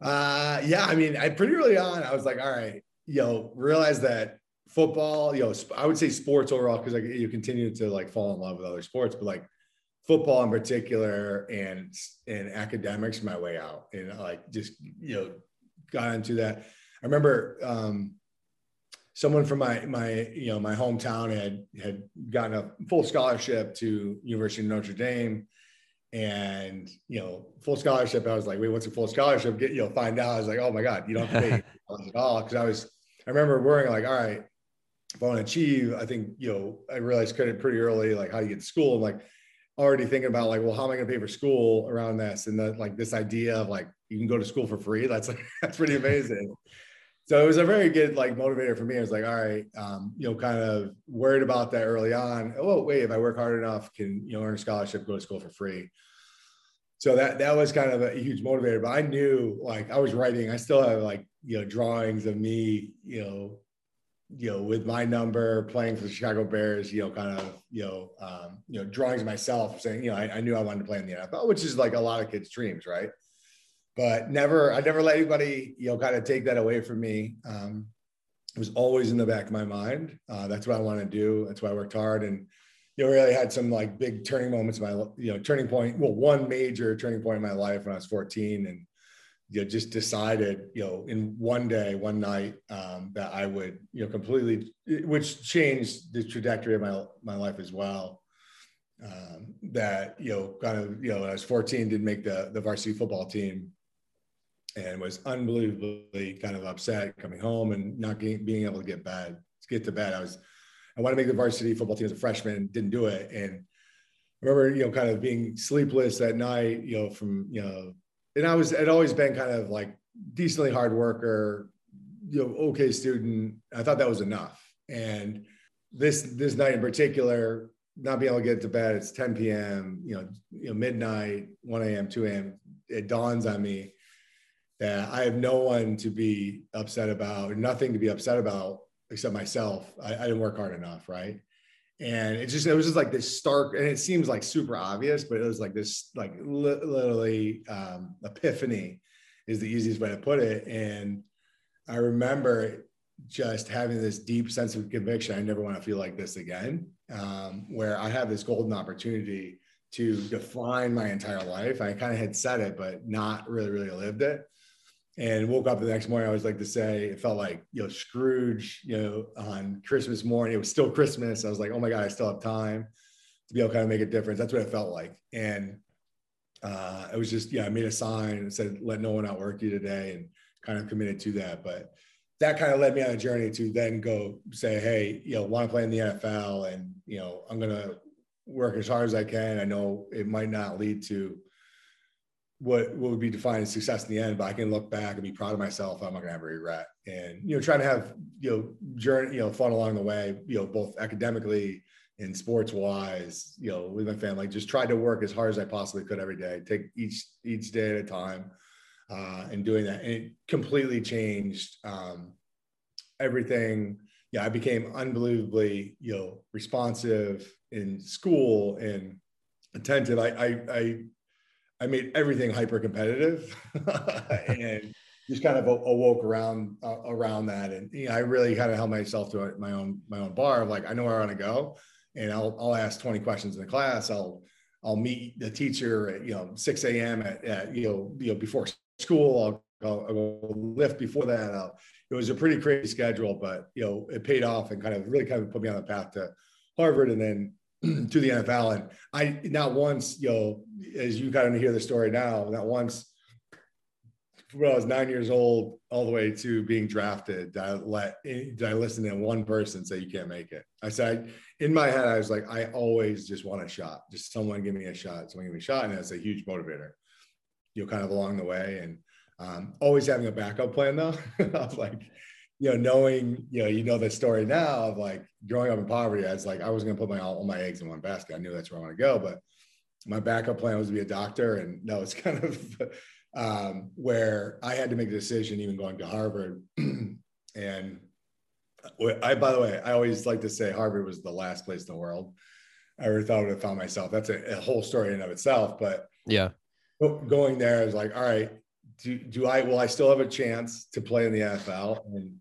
uh yeah i mean i pretty early on i was like all right you know realize that football you know i would say sports overall because like you continue to like fall in love with other sports but like football in particular and and academics my way out and like just you know got into that. I remember um someone from my my you know my hometown had had gotten a full scholarship to University of Notre Dame, and you know full scholarship. I was like, wait, what's a full scholarship? Get you know find out. I was like, oh my god, you don't have to pay at all because I was I remember worrying like, all right, if I want to achieve, I think you know I realized credit pretty early like how do you get to school. and like already thinking about like, well, how am I going to pay for school around this? And that like this idea of like you can go to school for free. That's like that's pretty amazing so it was a very good like motivator for me. I was like, all right, um, you know, kind of worried about that early on. Oh, wait, if I work hard enough, can you know earn a scholarship, go to school for free. So that that was kind of a huge motivator. But I knew like I was writing, I still have like you know drawings of me, you know, you know, with my number playing for the Chicago Bears, you know, kind of, you know, um, you know, drawings myself saying, you know, I, I knew I wanted to play in the NFL, which is like a lot of kids' dreams, right? But never, I never let anybody, you know, kind of take that away from me. Um, it was always in the back of my mind. Uh, that's what I want to do. That's why I worked hard and, you know, really had some like big turning moments in my, you know, turning point. Well, one major turning point in my life when I was 14 and, you know, just decided, you know, in one day, one night, um, that I would, you know, completely, which changed the trajectory of my my life as well. Um, that you know, kind of, you know, when I was 14, didn't make the the varsity football team, and was unbelievably kind of upset coming home and not getting, being able to get bed, get to bed. I was, I wanted to make the varsity football team as a freshman, didn't do it. And I remember, you know, kind of being sleepless that night, you know, from, you know, and I was, I'd always been kind of like decently hard worker, you know, okay student. I thought that was enough. And this, this night in particular, not being able to get to bed, it's 10 p.m., you know, you know, midnight, 1 a.m., 2 a.m. It dawns on me that I have no one to be upset about, nothing to be upset about except myself. I, I, didn't work hard enough, right? And it just it was just like this stark, and it seems like super obvious, but it was like this like li- literally um, epiphany is the easiest way to put it. And I remember just having this deep sense of conviction. I never want to feel like this again, um, where I have this golden opportunity to define my entire life. I kind of had said it, but not really, really lived it and woke up the next morning. I always like to say it felt like you know Scrooge, you know, on Christmas morning. It was still Christmas. I was like, oh my god, I still have time to be able to kind of make a difference. That's what it felt like, and uh, it was just yeah. I made a sign and said, "Let no one outwork you today," and kind of committed to that. But that kind of led me on a journey to then go say, hey, you know, want to play in the NFL, and you know, I'm gonna work as hard as I can. I know it might not lead to what, what would be defined as success in the end, but I can look back and be proud of myself. I'm not gonna have a regret. And you know, trying to have you know journey, you know, fun along the way, you know, both academically and sports wise, you know, with my family, just tried to work as hard as I possibly could every day, take each each day at a time, uh, and doing that. And it completely changed um, everything. Yeah, I became unbelievably, you know, responsive in school and attentive. I I, I I made everything hyper competitive and just kind of awoke around uh, around that. And you know, I really kind of held myself to my own my own bar of like I know where I want to go, and I'll I'll ask 20 questions in the class. I'll I'll meet the teacher at you know 6 a.m. At, at you know you know before school. I'll, I'll, I'll lift before that. I'll, it was a pretty crazy schedule, but you know it paid off and kind of really kind of put me on the path to Harvard and then to the NFL. And I not once, you know, as you kind of hear the story now, not once when I was nine years old, all the way to being drafted, did I let did I listen to one person say you can't make it? I said in my head, I was like, I always just want a shot. Just someone give me a shot. Someone give me a shot, and that's a huge motivator. you know, kind of along the way, and um, always having a backup plan though, of like, you know, knowing, you know, you know the story now of like growing up in poverty. I was like, I was going to put my all, all my eggs in one basket. I knew that's where I want to go, but my backup plan was to be a doctor, and no, it's kind of um, where I had to make a decision, even going to Harvard, and I, by the way, I always like to say Harvard was the last place in the world I ever thought I would have found myself. That's a, a whole story in and of itself. But
yeah,
going there, I was like, all right, do, do I, will I still have a chance to play in the NFL and,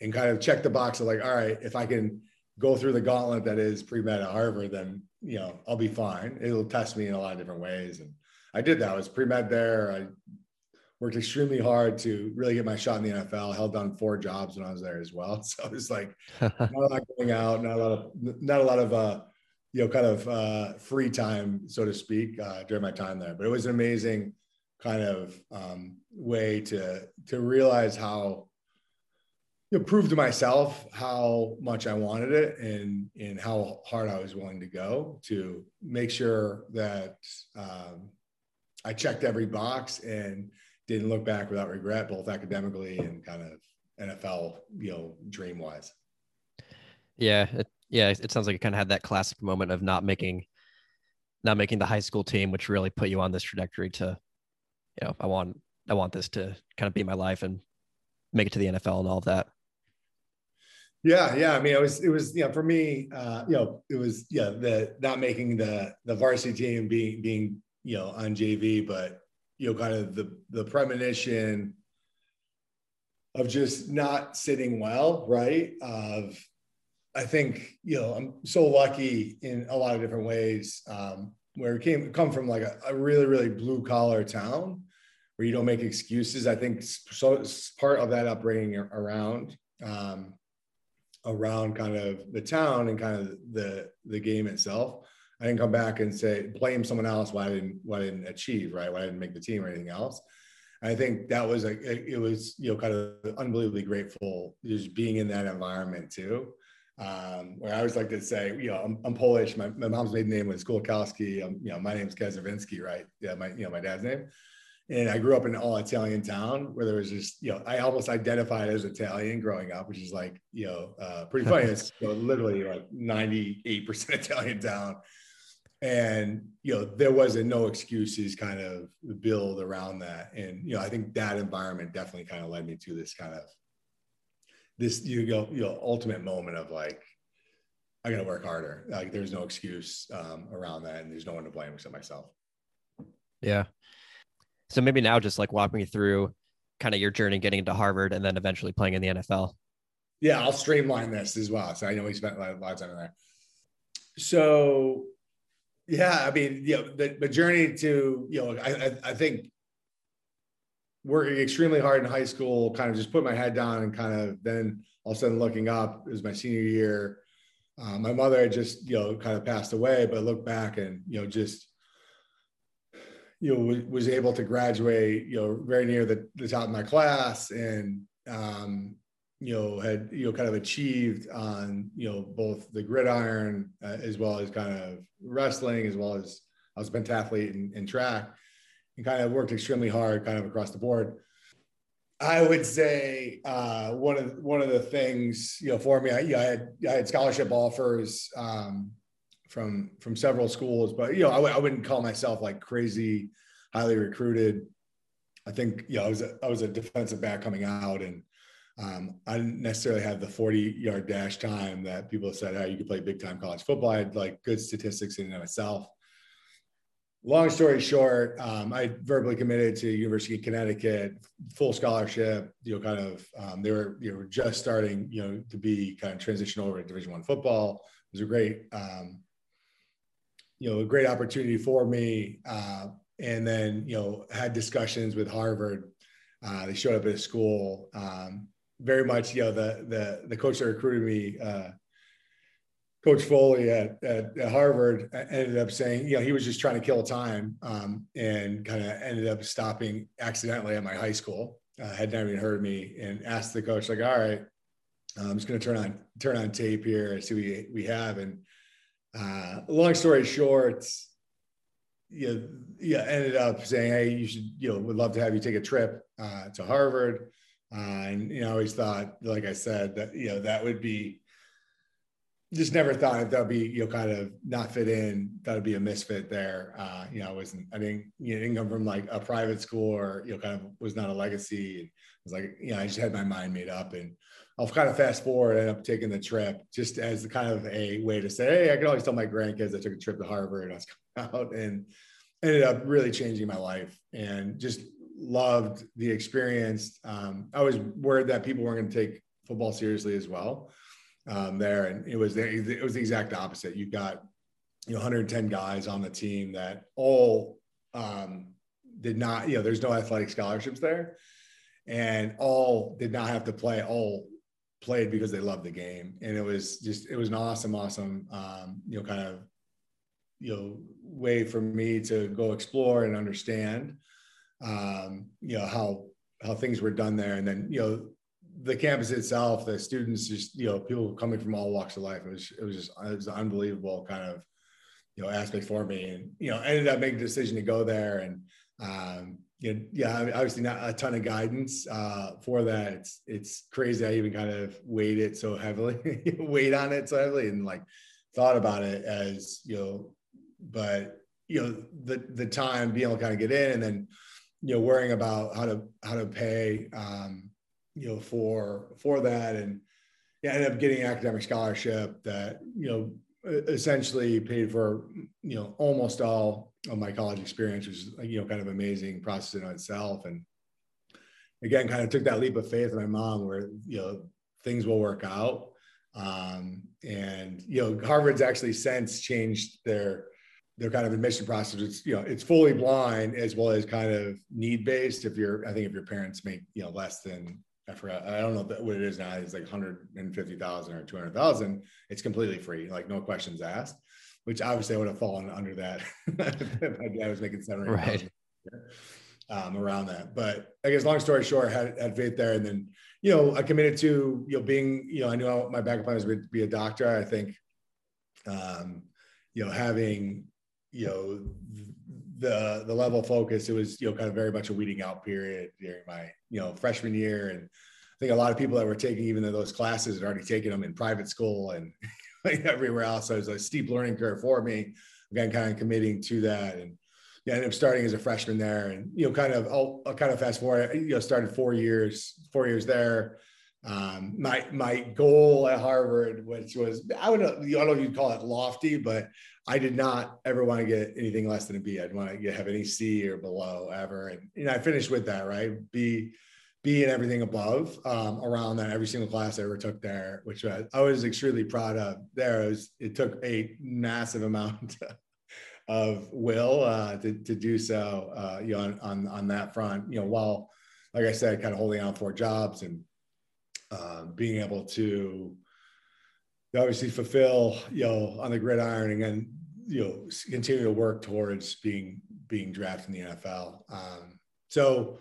and kind of check the box of like, all right, if I can go through the gauntlet that is pre-med at Harvard, then, you know, I'll be fine. It'll test me in a lot of different ways. And I did that. I was pre-med there. I worked extremely hard to really get my shot in the NFL. Held down four jobs when I was there as well. So it was like not a lot going out, not a lot of not a lot of uh, you know kind of uh, free time, so to speak, uh, during my time there. But it was an amazing kind of um, way to to realize how you know, prove to myself how much I wanted it and and how hard I was willing to go to make sure that um, I checked every box and didn't look back without regret, both academically and kind of NFL, you know, dream wise.
Yeah, it, yeah, it sounds like you kind of had that classic moment of not making, not making the high school team, which really put you on this trajectory to, you know, I want, I want this to kind of be my life and make it to the NFL and all of that.
Yeah, yeah. I mean, it was, it was, you know, for me, uh, you know, it was, yeah, the not making the the varsity team, being being, you know, on JV, but you know, kind of the the premonition of just not sitting well, right? Of I think, you know, I'm so lucky in a lot of different ways. Um, where it came come from like a, a really, really blue collar town where you don't make excuses. I think so part of that upbringing around um, around kind of the town and kind of the the game itself I didn't come back and say blame someone else why I didn't why I didn't achieve right why I didn't make the team or anything else. I think that was like it was you know kind of unbelievably grateful just being in that environment too. Um, where I always like to say, you know, I'm, I'm Polish. My, my, mom's maiden name was Kulakowski. Um, you know, my name's Kacyvenski, right? Yeah, my you know my dad's name. And I grew up in an all Italian town where there was just, you know, I almost identified as Italian growing up, which is like, you know, uh, pretty funny. it's you know, literally like 98% Italian town. And you know there wasn't no excuses kind of build around that. And you know i think that environment definitely kind of led me to this kind of this you go you know ultimate moment of like i gotta work harder. Like there's no excuse um, around that and there's no one to blame except myself.
Yeah so maybe now just like walk me through kind of your journey getting into harvard and then eventually playing in the nfl
yeah i'll streamline this as well so i know we spent a lot of time there so yeah, I mean, you know, the, the journey to, you know, I, I think working extremely hard in high school, kind of just put my head down and kind of then all of a sudden looking up, it was my senior year. Uh, my mother had just, you know, kind of passed away, but look back and, you know, just, you know, was, able to graduate, you know, very near the, the top of my class and, um, you know had you know kind of achieved on you know both the gridiron uh, as well as kind of wrestling as well as I was a pentathlete in, in track and kind of worked extremely hard kind of across the board. I would say uh, one of one of the things you know for me, I, you know, I had I had scholarship offers um, from from several schools, but you know I w- I wouldn't call myself like crazy highly recruited. I think you know I was a, I was a defensive back coming out and um, I didn't necessarily have the 40 yard dash time that people said, oh, you could play big time college football. I had like good statistics in and of itself. Long story short, um, I verbally committed to University of Connecticut, full scholarship. You know, kind of um, they were you know just starting, you know, to be kind of transition over to Division One football. It was a great, um, you know, a great opportunity for me. Uh, and then you know had discussions with Harvard. Uh, they showed up at a school. Um, very much, you know, the the the coach that recruited me, uh, Coach Foley at, at, at, Harvard, ended up saying, you know, he was just trying to kill time, um, and kind of ended up stopping accidentally at my high school. Uh, had never even heard me, and asked the coach, like, all right, I'm just going to turn on turn on tape here and see what we, we have. And uh, long story short, you yeah, ended up saying, Hey, you should, you know, would love to have you take a trip uh, to Harvard. Uh, and, you know, I always thought, like I said, that, you know, that would be, just never thought that would be, you know, kind of not fit in, that would be a misfit there. Uh, you know, I wasn't, I didn't, you know, didn't come from like a private school or, you know, kind of was not a legacy. It was like, you know, I just had my mind made up and I'll kind of fast forward, and end up taking the trip just as kind of a way to say, Hey, I can always tell my grandkids I took a trip to Harvard and I was coming out and ended up really changing my life and just loved the experience. Um, I was worried that people weren't going to take football seriously as well um, there, and it was the, it was the exact opposite. You got you know 110 guys on the team that all um, did not you know there's no athletic scholarships there, and all did not have to play. All played because they loved the game, and it was just it was an awesome, awesome um, you know kind of you know way for me to go explore and understand um, you know how how things were done there. And then you know the campus itself the students just you know people coming from all walks of life it was it was just it was an unbelievable kind of you know aspect for me. And you know ended up making a decision to go there and um, you know, yeah, obviously not a ton of guidance uh, for that. It's it's crazy. I even kind of weighed it so heavily, weighed on it so heavily, and like thought about it as you know but you know the the time being able to kind of get in and then you know worrying about how to how to pay um, you know for for that and yeah, ended up getting an academic scholarship that you know essentially paid for you know almost all of my college experience, is you know kind of amazing process in itself. And again, kind of took that leap of faith in my mom, where you know things will work out. Um, and you know, Harvard's actually since changed their their kind of admission process. It's you know it's fully blind as well as kind of need based. If you're, I think if your parents make you know less than I forgot, I don't know what it is now. It's like 150,000 or 200,000. It's completely free, like no questions asked. Which obviously I would have fallen under that. My dad was making seven right. Um, around that. But I guess long story short, had had faith there, and then you know I committed to you know being you know I knew my backup plan was to be a doctor. I think um, you know having you know the the level of focus it was you know kind of very much a weeding out period during my you know freshman year and i think a lot of people that were taking even though those classes had already taken them in private school and everywhere else so it was a steep learning curve for me again kind of committing to that and yeah, I ended up starting as a freshman there and you know kind of I'll, I'll kind of fast forward you know started four years four years there um, my my goal at Harvard, which was I would I don't know if you'd call it lofty, but I did not ever want to get anything less than a B. I'd want to get, have any C or below ever. And you know, I finished with that, right? B, B and everything above um, around that every single class I ever took there, which I, I was extremely proud of. There, it, was, it took a massive amount of will uh, to, to do so, uh, you know, on, on, on that front, you know, while, like I said, kind of holding on for jobs and uh, being able to obviously fulfill, you know, on the gridiron and you know continue to work towards being being drafted in the NFL. Um, so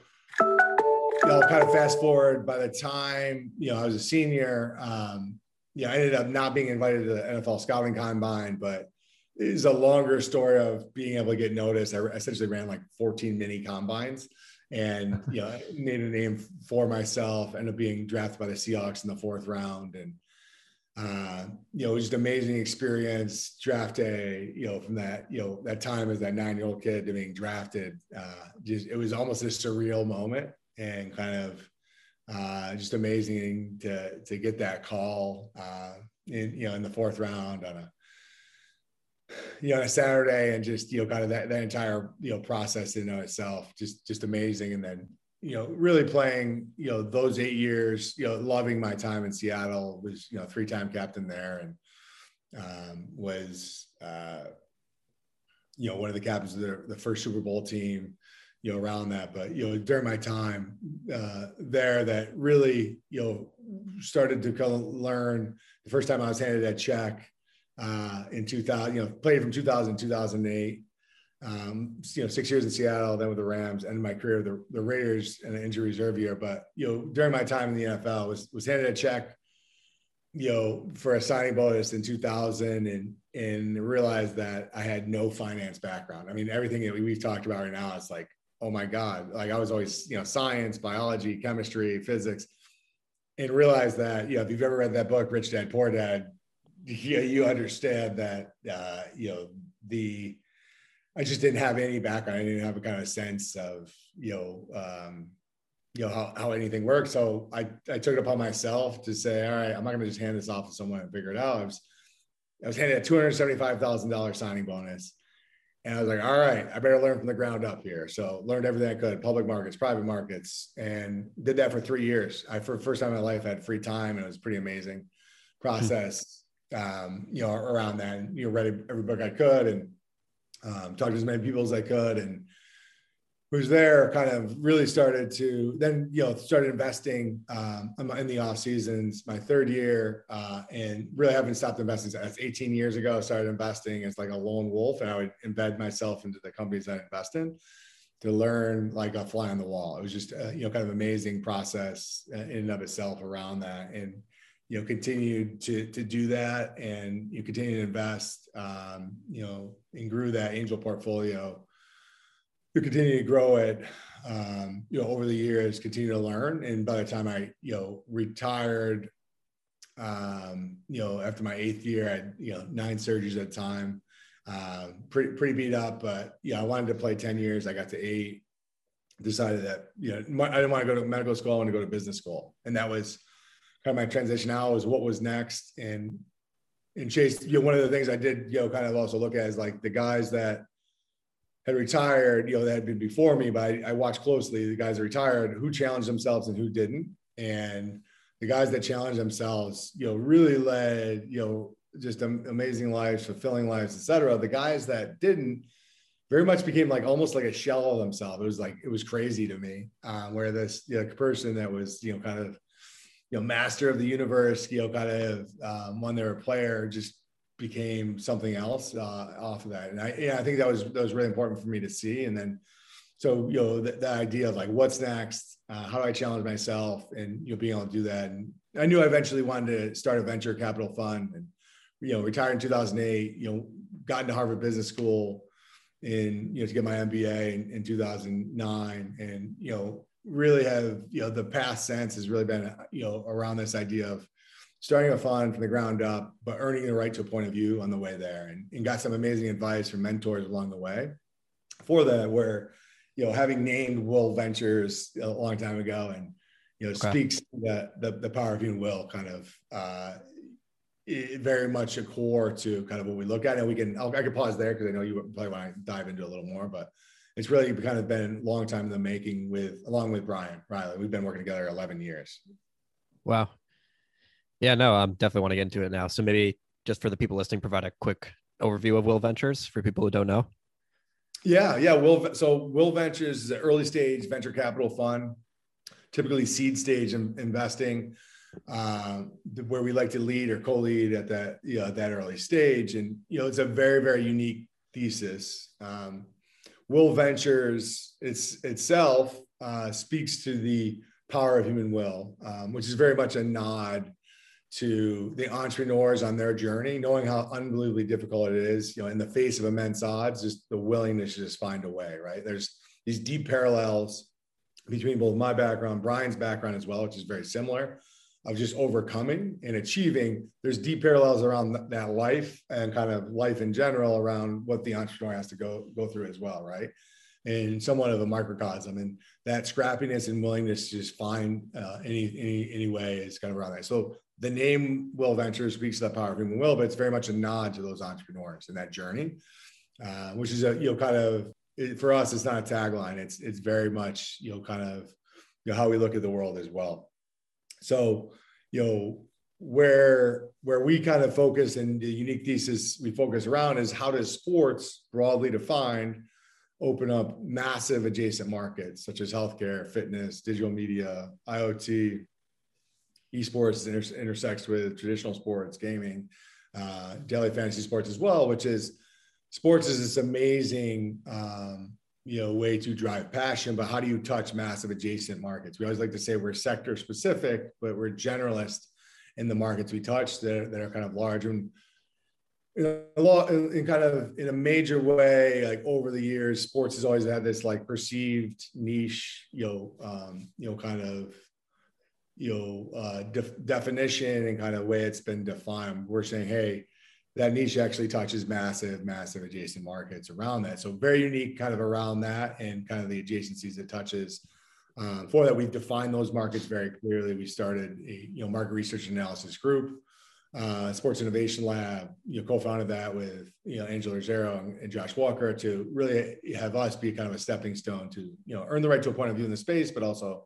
you know, kind of fast forward by the time you know I was a senior, um, you know, I ended up not being invited to the NFL scouting combine, but it is a longer story of being able to get noticed. I essentially ran like 14 mini combines and you know made a name for myself ended up being drafted by the Seahawks in the fourth round and uh, you know, it was just amazing experience. Draft day, you know, from that, you know, that time as that nine-year-old kid to being drafted, uh, just it was almost a surreal moment and kind of uh, just amazing to to get that call, uh, in you know, in the fourth round on a you know on a Saturday, and just you know, kind of that that entire you know process in itself, just just amazing. And then you know, really playing, you know, those eight years, you know, loving my time in Seattle was, you know, three-time captain there and um, was, uh, you know, one of the captains of the, the first Super Bowl team, you know, around that. But, you know, during my time uh, there that really, you know, started to kind of learn the first time I was handed that check uh, in 2000, you know, played from 2000 2008 um, you know, six years in Seattle, then with the Rams, and my career the, the Raiders and an injury reserve year. But you know, during my time in the NFL, was was handed a check, you know, for a signing bonus in 2000 and, and realized that I had no finance background. I mean, everything that we've talked about right now is like, oh my God, like I was always, you know, science, biology, chemistry, physics, and realized that, you know, if you've ever read that book, Rich Dad, Poor Dad, yeah, you understand that, uh, you know, the, I just didn't have any background. I didn't have a kind of sense of, you know, um, you know how, how anything works. So I, I took it upon myself to say, all right, I'm not going to just hand this off to someone and figure it out. I was, I was handed a $275,000 signing bonus. And I was like, all right, I better learn from the ground up here. So learned everything I could, public markets, private markets, and did that for three years. I, for the first time in my life, I had free time and it was pretty amazing process, um, you know, around that. And, you know, read every book I could and um, talked to as many people as I could. And was there kind of really started to then you know started investing um, in the off seasons my third year uh, and really haven't stopped investing. That's 18 years ago I started investing as like a lone wolf and i would embed myself into the companies i invest in to learn like a fly on the wall. It was just a, you know kind of amazing process in and of itself around that and you know continued to to do that and you continue to invest um, you know and grew that angel portfolio to continue to grow it um, you know over the years continue to learn. And by the time i you know retired um, you know after my eighth year i had you know nine surgeries at a time. Uh, pretty pretty beat up but yeah i wanted to play 10 years. I got to eight decided that you know i didn't want to go to medical school i wanted to go to business school. And that was kind of my transition out was what was next. And and chase you know one of the things i did you know kind of also look at is like the guys that had retired, you know, that had been before me, but I, I, watched closely the guys that retired, who challenged themselves and who didn't. And the guys that challenged themselves, you know, really led, you know, just amazing lives, fulfilling lives, et cetera. The guys that didn't very much became like almost like a shell of themselves. It was like, it was crazy to me um, where this you know, person that was, you know, kind of, you know, master of the universe, you know, kind of um, when they were a player, just became something else uh, off of that. And I, yeah, I think that was that was really important for me to see. And then, so you know, the, the idea of like, what's next? Uh, how do I challenge myself? And you know, being able to do that. And I knew I eventually wanted to start a venture capital fund. And you know, retired in 2008. You know, got into Harvard Business School in you know to get my MBA in, in 2009, and you know, really have you know the past sense has really been you know around this idea of starting a fund from the ground up, but earning the right to a point of view on the way there, and, and got some amazing advice from mentors along the way for that. Where you know, having named Will Ventures a long time ago, and you know, okay. speaks the, the, the power of human will, kind of uh, very much a core to kind of what we look at. And we can I'll, I can pause there because I know you probably want to dive into a little more, but it's really kind of been a long time in the making with along with Brian Riley. We've been working together 11 years.
Wow. Yeah, no, I'm definitely want to get into it now. So maybe just for the people listening, provide a quick overview of Will Ventures for people who don't know.
Yeah, yeah. Will so Will Ventures is an early stage venture capital fund, typically seed stage investing, uh, where we like to lead or co-lead at that you know at that early stage. And you know, it's a very very unique thesis. Um, will Ventures it's itself uh, speaks to the power of human will, um, which is very much a nod to the entrepreneurs on their journey, knowing how unbelievably difficult it is, you know, in the face of immense odds, just the willingness to just find a way, right? There's these deep parallels between both my background, Brian's background as well, which is very similar, of just overcoming and achieving. There's deep parallels around that life and kind of life in general around what the entrepreneur has to go go through as well, right? And somewhat of a microcosm, and that scrappiness and willingness to just find uh, any any any way is kind of around that. So the name Will Ventures speaks to the power of human will, but it's very much a nod to those entrepreneurs in that journey, uh, which is a you know kind of it, for us. It's not a tagline. It's it's very much you know kind of you know how we look at the world as well. So you know where where we kind of focus and the unique thesis we focus around is how does sports broadly defined open up massive adjacent markets such as healthcare, fitness, digital media, IoT, esports inter- intersects with traditional sports, gaming, uh, daily fantasy sports as well, which is sports is this amazing, um, you know, way to drive passion. But how do you touch massive adjacent markets? We always like to say we're sector specific, but we're generalist in the markets we touch that, that are kind of large and in a lot in, in, kind of in a major way like over the years sports has always had this like perceived niche you know um, you know kind of you know uh, def- definition and kind of way it's been defined. We're saying hey that niche actually touches massive massive adjacent markets around that. So very unique kind of around that and kind of the adjacencies it touches. Um, for that we've defined those markets very clearly. We started a you know market research analysis group uh, Sports Innovation Lab, you know, co-founded that with you know Angela Ruggiero and, and, Josh Walker to really have us be kind of a stepping stone to you know earn the right to a point of view in the space, but also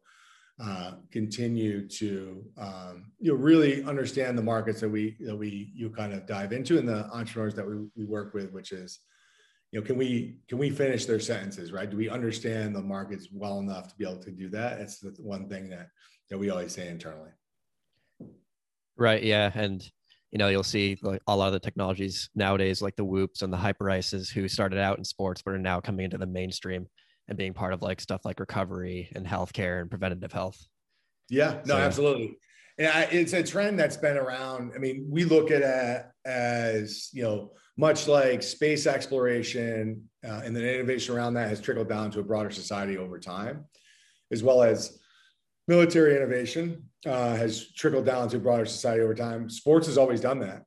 uh, continue to um, you know really understand the markets that we that we you kind of dive into and the entrepreneurs that we, we work with, which is you know can we can we finish their sentences right? Do we understand the markets well enough to be able to do that? It's the one thing that that we always say internally.
Right. Yeah. And you know, you'll see like a lot of the technologies nowadays, like the Whoops and the Hyperices, who started out in sports but are now coming into the mainstream and being part of like stuff like recovery and healthcare and preventative health.
Yeah, no, so, absolutely. And it's a trend that's been around. I mean, we look at it as you know, much like space exploration uh, and the innovation around that has trickled down to a broader society over time, as well as military innovation uh, has trickled down to a broader society over time. Sports has always done that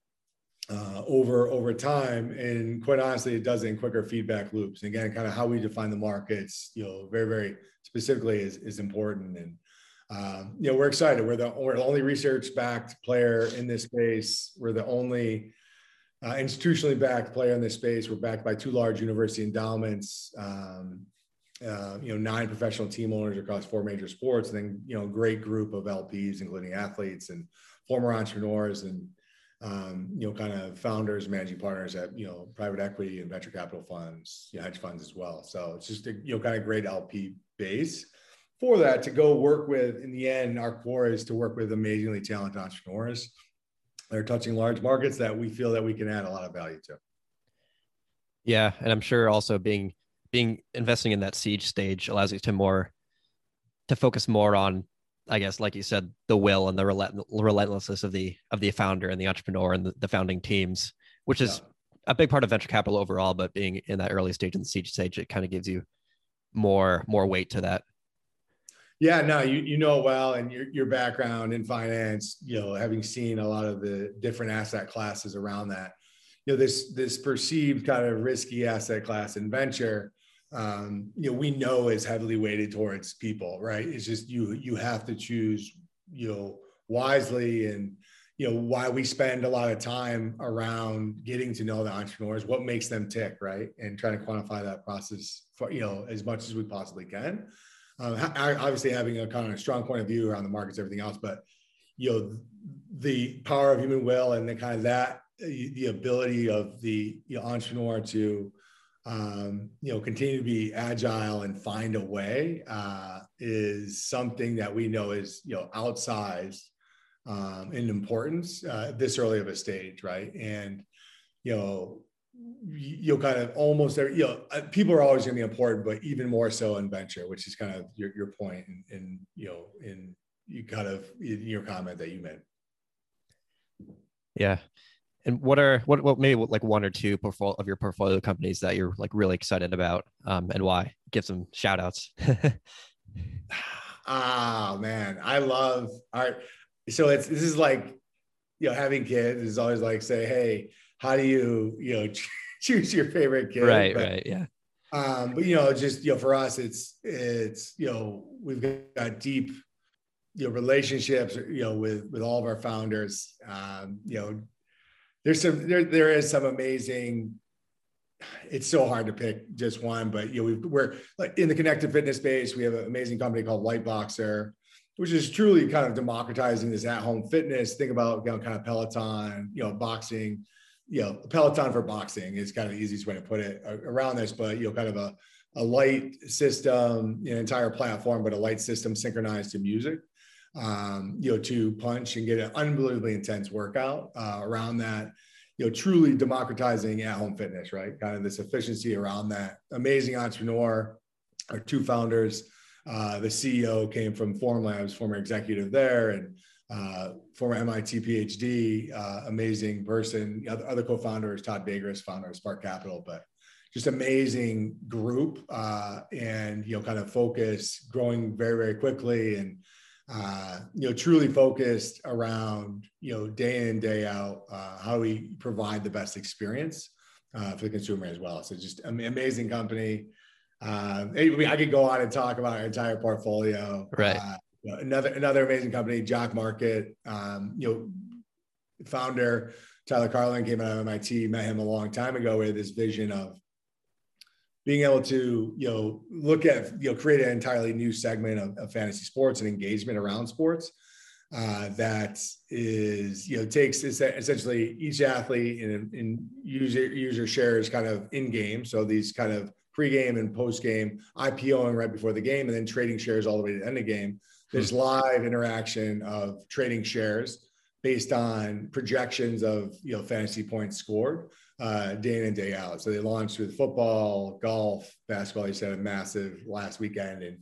uh, over over time, and quite honestly, it does it in quicker feedback loops. And again, kind of how we define the markets, you know, very very specifically is is important. And um, you know, we're excited. We're the we're the only research backed player in this space. We're the only uh, institutionally backed player in this space. We're backed by two large university endowments. Um, uh, you know, nine professional team owners across four major sports, and then you know, great group of LPs, including athletes and former entrepreneurs and um, you know, kind of founders, managing partners at you know, private equity and venture capital funds, you know, hedge funds as well. So it's just a you know, kind of great LP base for that to go work with. In the end, our core is to work with amazingly talented entrepreneurs that are touching large markets that we feel that we can add a lot of value to.
Yeah, and I'm sure also being being investing in that seed stage allows you to more to focus more on i guess like you said the will and the relent- relentlessness of the of the founder and the entrepreneur and the, the founding teams which is yeah. a big part of venture capital overall but being in that early stage in the seed stage it kind of gives you more more weight to that
yeah no you you know well and your, your background in finance you know having seen a lot of the different asset classes around that you know this this perceived kind of risky asset class in venture um, you know, we know is heavily weighted towards people, right? It's just you you have to choose, you know, wisely and you know why we spend a lot of time around getting to know the entrepreneurs, what makes them tick, right? And trying to quantify that process for you know as much as we possibly can. Um, obviously, having a kind of strong point of view around the markets, everything else, but you know the power of human will and the kind of that the ability of the you know, entrepreneur to um, you know, continue to be agile and find a way uh, is something that we know is, you know, outsized um, in importance uh, this early of a stage, right? And, you know, you'll kind of almost, every, you know, uh, people are always going to be important, but even more so in venture, which is kind of your, your point in, in, you know, in you kind of in your comment that you made.
Yeah. And what are what what maybe like one or two portfolio of your portfolio companies that you're like really excited about um, and why? Give some shout outs.
ah man, I love all right. So it's this is like you know having kids is always like say hey how do you you know choose your favorite kid
right but, right yeah
um but you know just you know for us it's it's you know we've got deep you know relationships you know with with all of our founders um you know there's some there there is some amazing it's so hard to pick just one, but you know, we are like in the connected fitness space. We have an amazing company called Lightboxer, which is truly kind of democratizing this at-home fitness. Think about you know, kind of Peloton, you know, boxing, you know, Peloton for boxing is kind of the easiest way to put it uh, around this, but you know, kind of a, a light system, an entire platform, but a light system synchronized to music um, you know, to punch and get an unbelievably intense workout uh, around that, you know, truly democratizing at home fitness, right? Kind of this efficiency around that. Amazing entrepreneur, our two founders. Uh, the CEO came from Formlabs, former executive there, and uh, former MIT PhD, uh, amazing person. The other, other co-founder is Todd Dagres, founder of Spark Capital, but just amazing group uh, and you know kind of focus, growing very very quickly and uh, you know truly focused around you know day in day out uh, how we provide the best experience uh, for the consumer as well. So just amazing company. Uh, I could go on and talk about our entire portfolio.
Right.
Uh, you know, another another amazing company, Jock Market. Um, you know, founder Tyler Carlin came out of MIT. Met him a long time ago with this vision of being able to you know look at you know create an entirely new segment of, of fantasy sports and engagement around sports uh, that is you know takes essentially each athlete in, in user user shares kind of in game so these kind of pre-game and post-game ipoing right before the game and then trading shares all the way to the end of the game. There's hmm. live interaction of trading shares based on projections of you know fantasy points scored uh, day in and day out. So they launched with football, golf, basketball. You said a massive last weekend and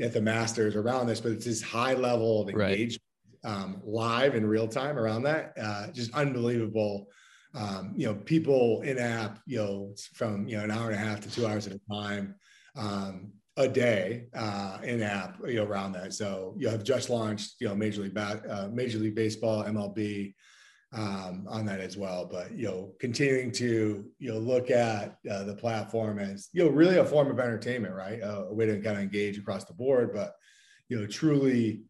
at the Masters around this, but it's this high level of engagement right. um, live in real time around that. Uh, just unbelievable. Um, you know, people in app, you know, from you know an hour and a half to two hours at a time. Um, a day uh, in app you know around that. So you have just launched you know Major League Bat, uh, Major League Baseball, MLB, um, on that as well. But you know, continuing to you know look at uh, the platform as you know really a form of entertainment, right? Uh, a way to kind of engage across the board, but you know, truly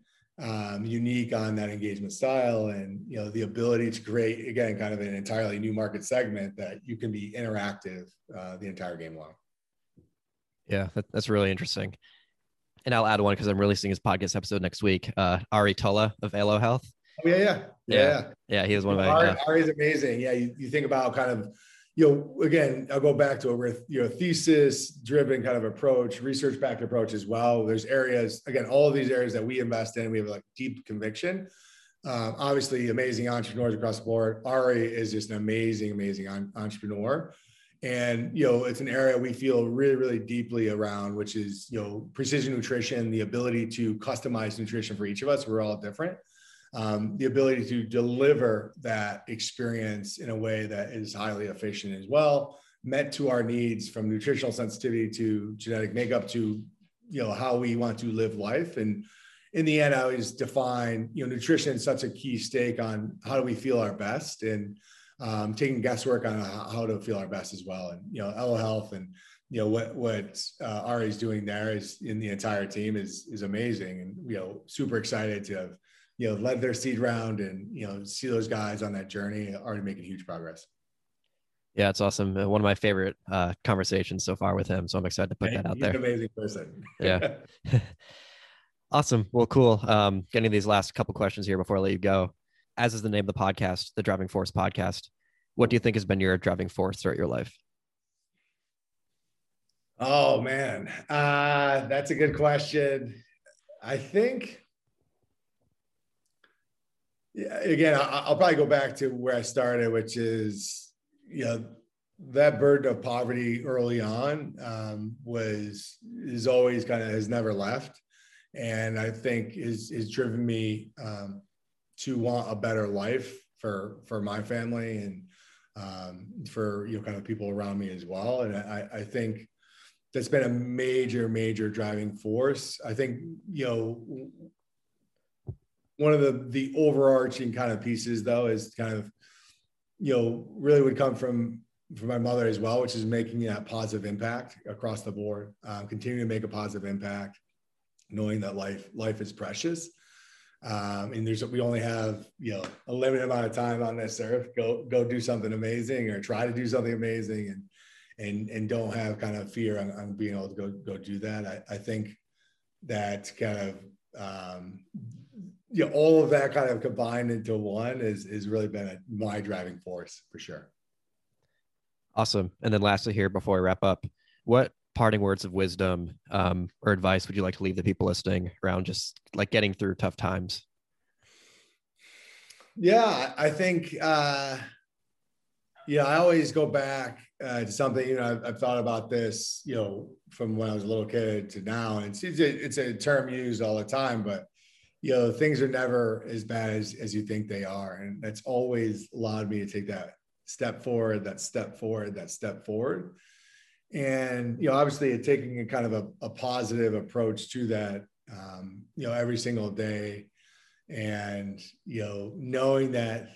um, unique on that engagement style, and you know, the ability to create again kind of an entirely new market segment that you can be interactive uh, the entire game long.
Yeah, that, that's really interesting. And I'll add one because I'm releasing his podcast episode next week. Uh, Ari Tulla of Elo Health
Oh, yeah, yeah, yeah, yeah.
Yeah, he was one of my.
Ari, uh, Ari's amazing. Yeah, you, you think about kind of, you know, again, I'll go back to a you know thesis-driven kind of approach, research-backed approach as well. There's areas, again, all of these areas that we invest in, we have like deep conviction. Um, obviously, amazing entrepreneurs across the board. Ari is just an amazing, amazing on, entrepreneur and you know it's an area we feel really really deeply around which is you know precision nutrition the ability to customize nutrition for each of us we're all different um, the ability to deliver that experience in a way that is highly efficient as well, met to our needs from nutritional sensitivity to genetic makeup to you know how we want to live life. And in the end i always define you know nutrition is such a key stake on how do we feel our best and um, taking guesswork on how to feel our best as well. And you know Elo Health and you know what what uh, Ari is doing there is in the entire team is is amazing. And you know super excited to have you know, led their seed round and, you know, see those guys on that journey already making huge progress.
Yeah, it's awesome. Uh, one of my favorite uh, conversations so far with him. So I'm excited to put that out there.
amazing person.
yeah. awesome. Well, cool. Um, getting these last couple questions here before I let you go. As is the name of the podcast, the Driving Force podcast. What do you think has been your driving force throughout your life?
Oh man, uh, that's a good question. I think again, I'll probably go back to where I started, which is, you know, that burden of poverty early on um, was is always kind of has never left, and I think is is driven me um, to want a better life for for my family and um, for you know kind of people around me as well. And I, I think that's been a major major driving force. I think you know one of the the overarching kind of pieces though is kind of you know really would come from from my mother as well which is making that positive impact across the board um, continuing to make a positive impact knowing that life life is precious. Um, and there's we only have you know a limited amount of time on this earth. Go go do something amazing or try to do something amazing and and and don't have kind of fear on, on being able to go go do that. I, I think that kind of um, you know, all of that kind of combined into one is is really been a, my driving force for sure.
Awesome. And then lastly, here before I wrap up, what parting words of wisdom um, or advice would you like to leave the people listening around just like getting through tough times?
Yeah, I think uh, yeah, I always go back uh, to something. You know, I've, I've, thought about this, you know, from when I was a little kid to now, and it's it's a, it's a term used all the time, but you know, things are never as bad as, as you think they are. And that's always allowed me to take that step forward, that step forward, that step forward. And, you know, obviously taking a kind of a, a positive approach to that, um, you know, every single day and, you know, knowing that,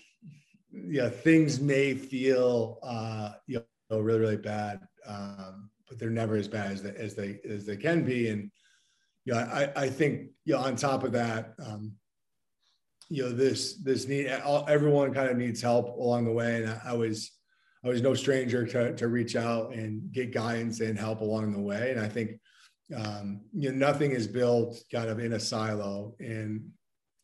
you know, things may feel, uh, you know, really, really bad. Um, but they're never as bad as they, as they, as they can be. And, you know, I, I think, you know, on top of that, um, you know, this, this need, everyone kind of needs help along the way. And I, I was, I was no stranger to, to reach out and get guidance and help along the way. And I think, um, you know, nothing is built kind of in a silo and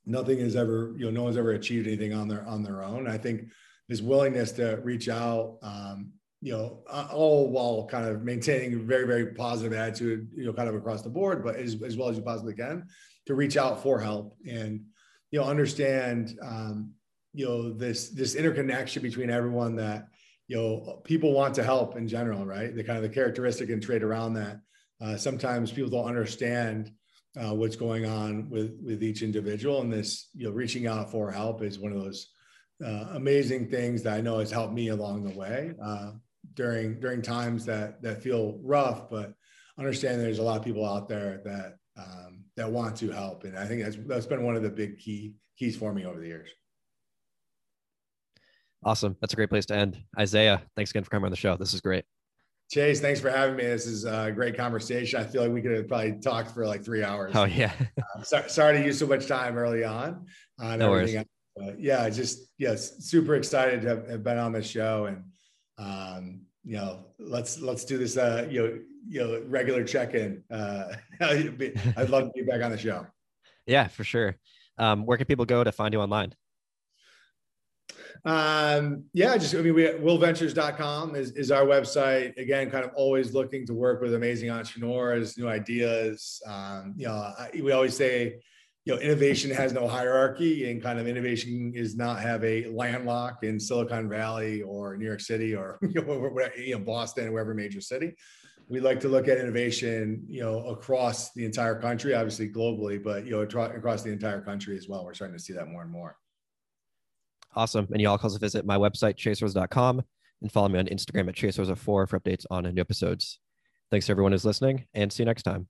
nothing is ever, you know, no one's ever achieved anything on their, on their own. I think this willingness to reach out, um, you know, uh, all while kind of maintaining a very, very positive attitude, you know, kind of across the board, but as, as well as you possibly can to reach out for help and, you know, understand, um, you know, this, this interconnection between everyone that, you know, people want to help in general, right? The kind of the characteristic and trait around that. Uh, sometimes people don't understand uh, what's going on with with each individual, and this, you know, reaching out for help is one of those uh, amazing things that I know has helped me along the way. During during times that that feel rough, but understand there's a lot of people out there that um, that want to help, and I think that's that's been one of the big key keys for me over the years.
Awesome, that's a great place to end. Isaiah, thanks again for coming on the show. This is great.
Chase, thanks for having me. This is a great conversation. I feel like we could have probably talked for like three hours.
Oh yeah.
uh, so, sorry to use so much time early on.
Uh, no worries.
yeah, just yes, super excited to have, have been on the show and um, you know, let's let's do this. Uh, you know, you know, regular check-in. Uh, I'd love to be back on the show.
Yeah, for sure. Um, where can people go to find you online?
Um, yeah, just I mean, we willventures.com is, is our website. Again, kind of always looking to work with amazing entrepreneurs, new ideas. Um, you know, I, we always say you know, innovation has no hierarchy and kind of innovation is not have a landlock in Silicon Valley or New York City or, you know, Boston, wherever major city. We like to look at innovation, you know, across the entire country, obviously globally, but, you know, across the entire country as well. We're starting to see that more and more.
Awesome. And you all can also visit my website, chaserose.com and follow me on Instagram at chaserose4 for updates on new episodes. Thanks to everyone who's listening and see you next time.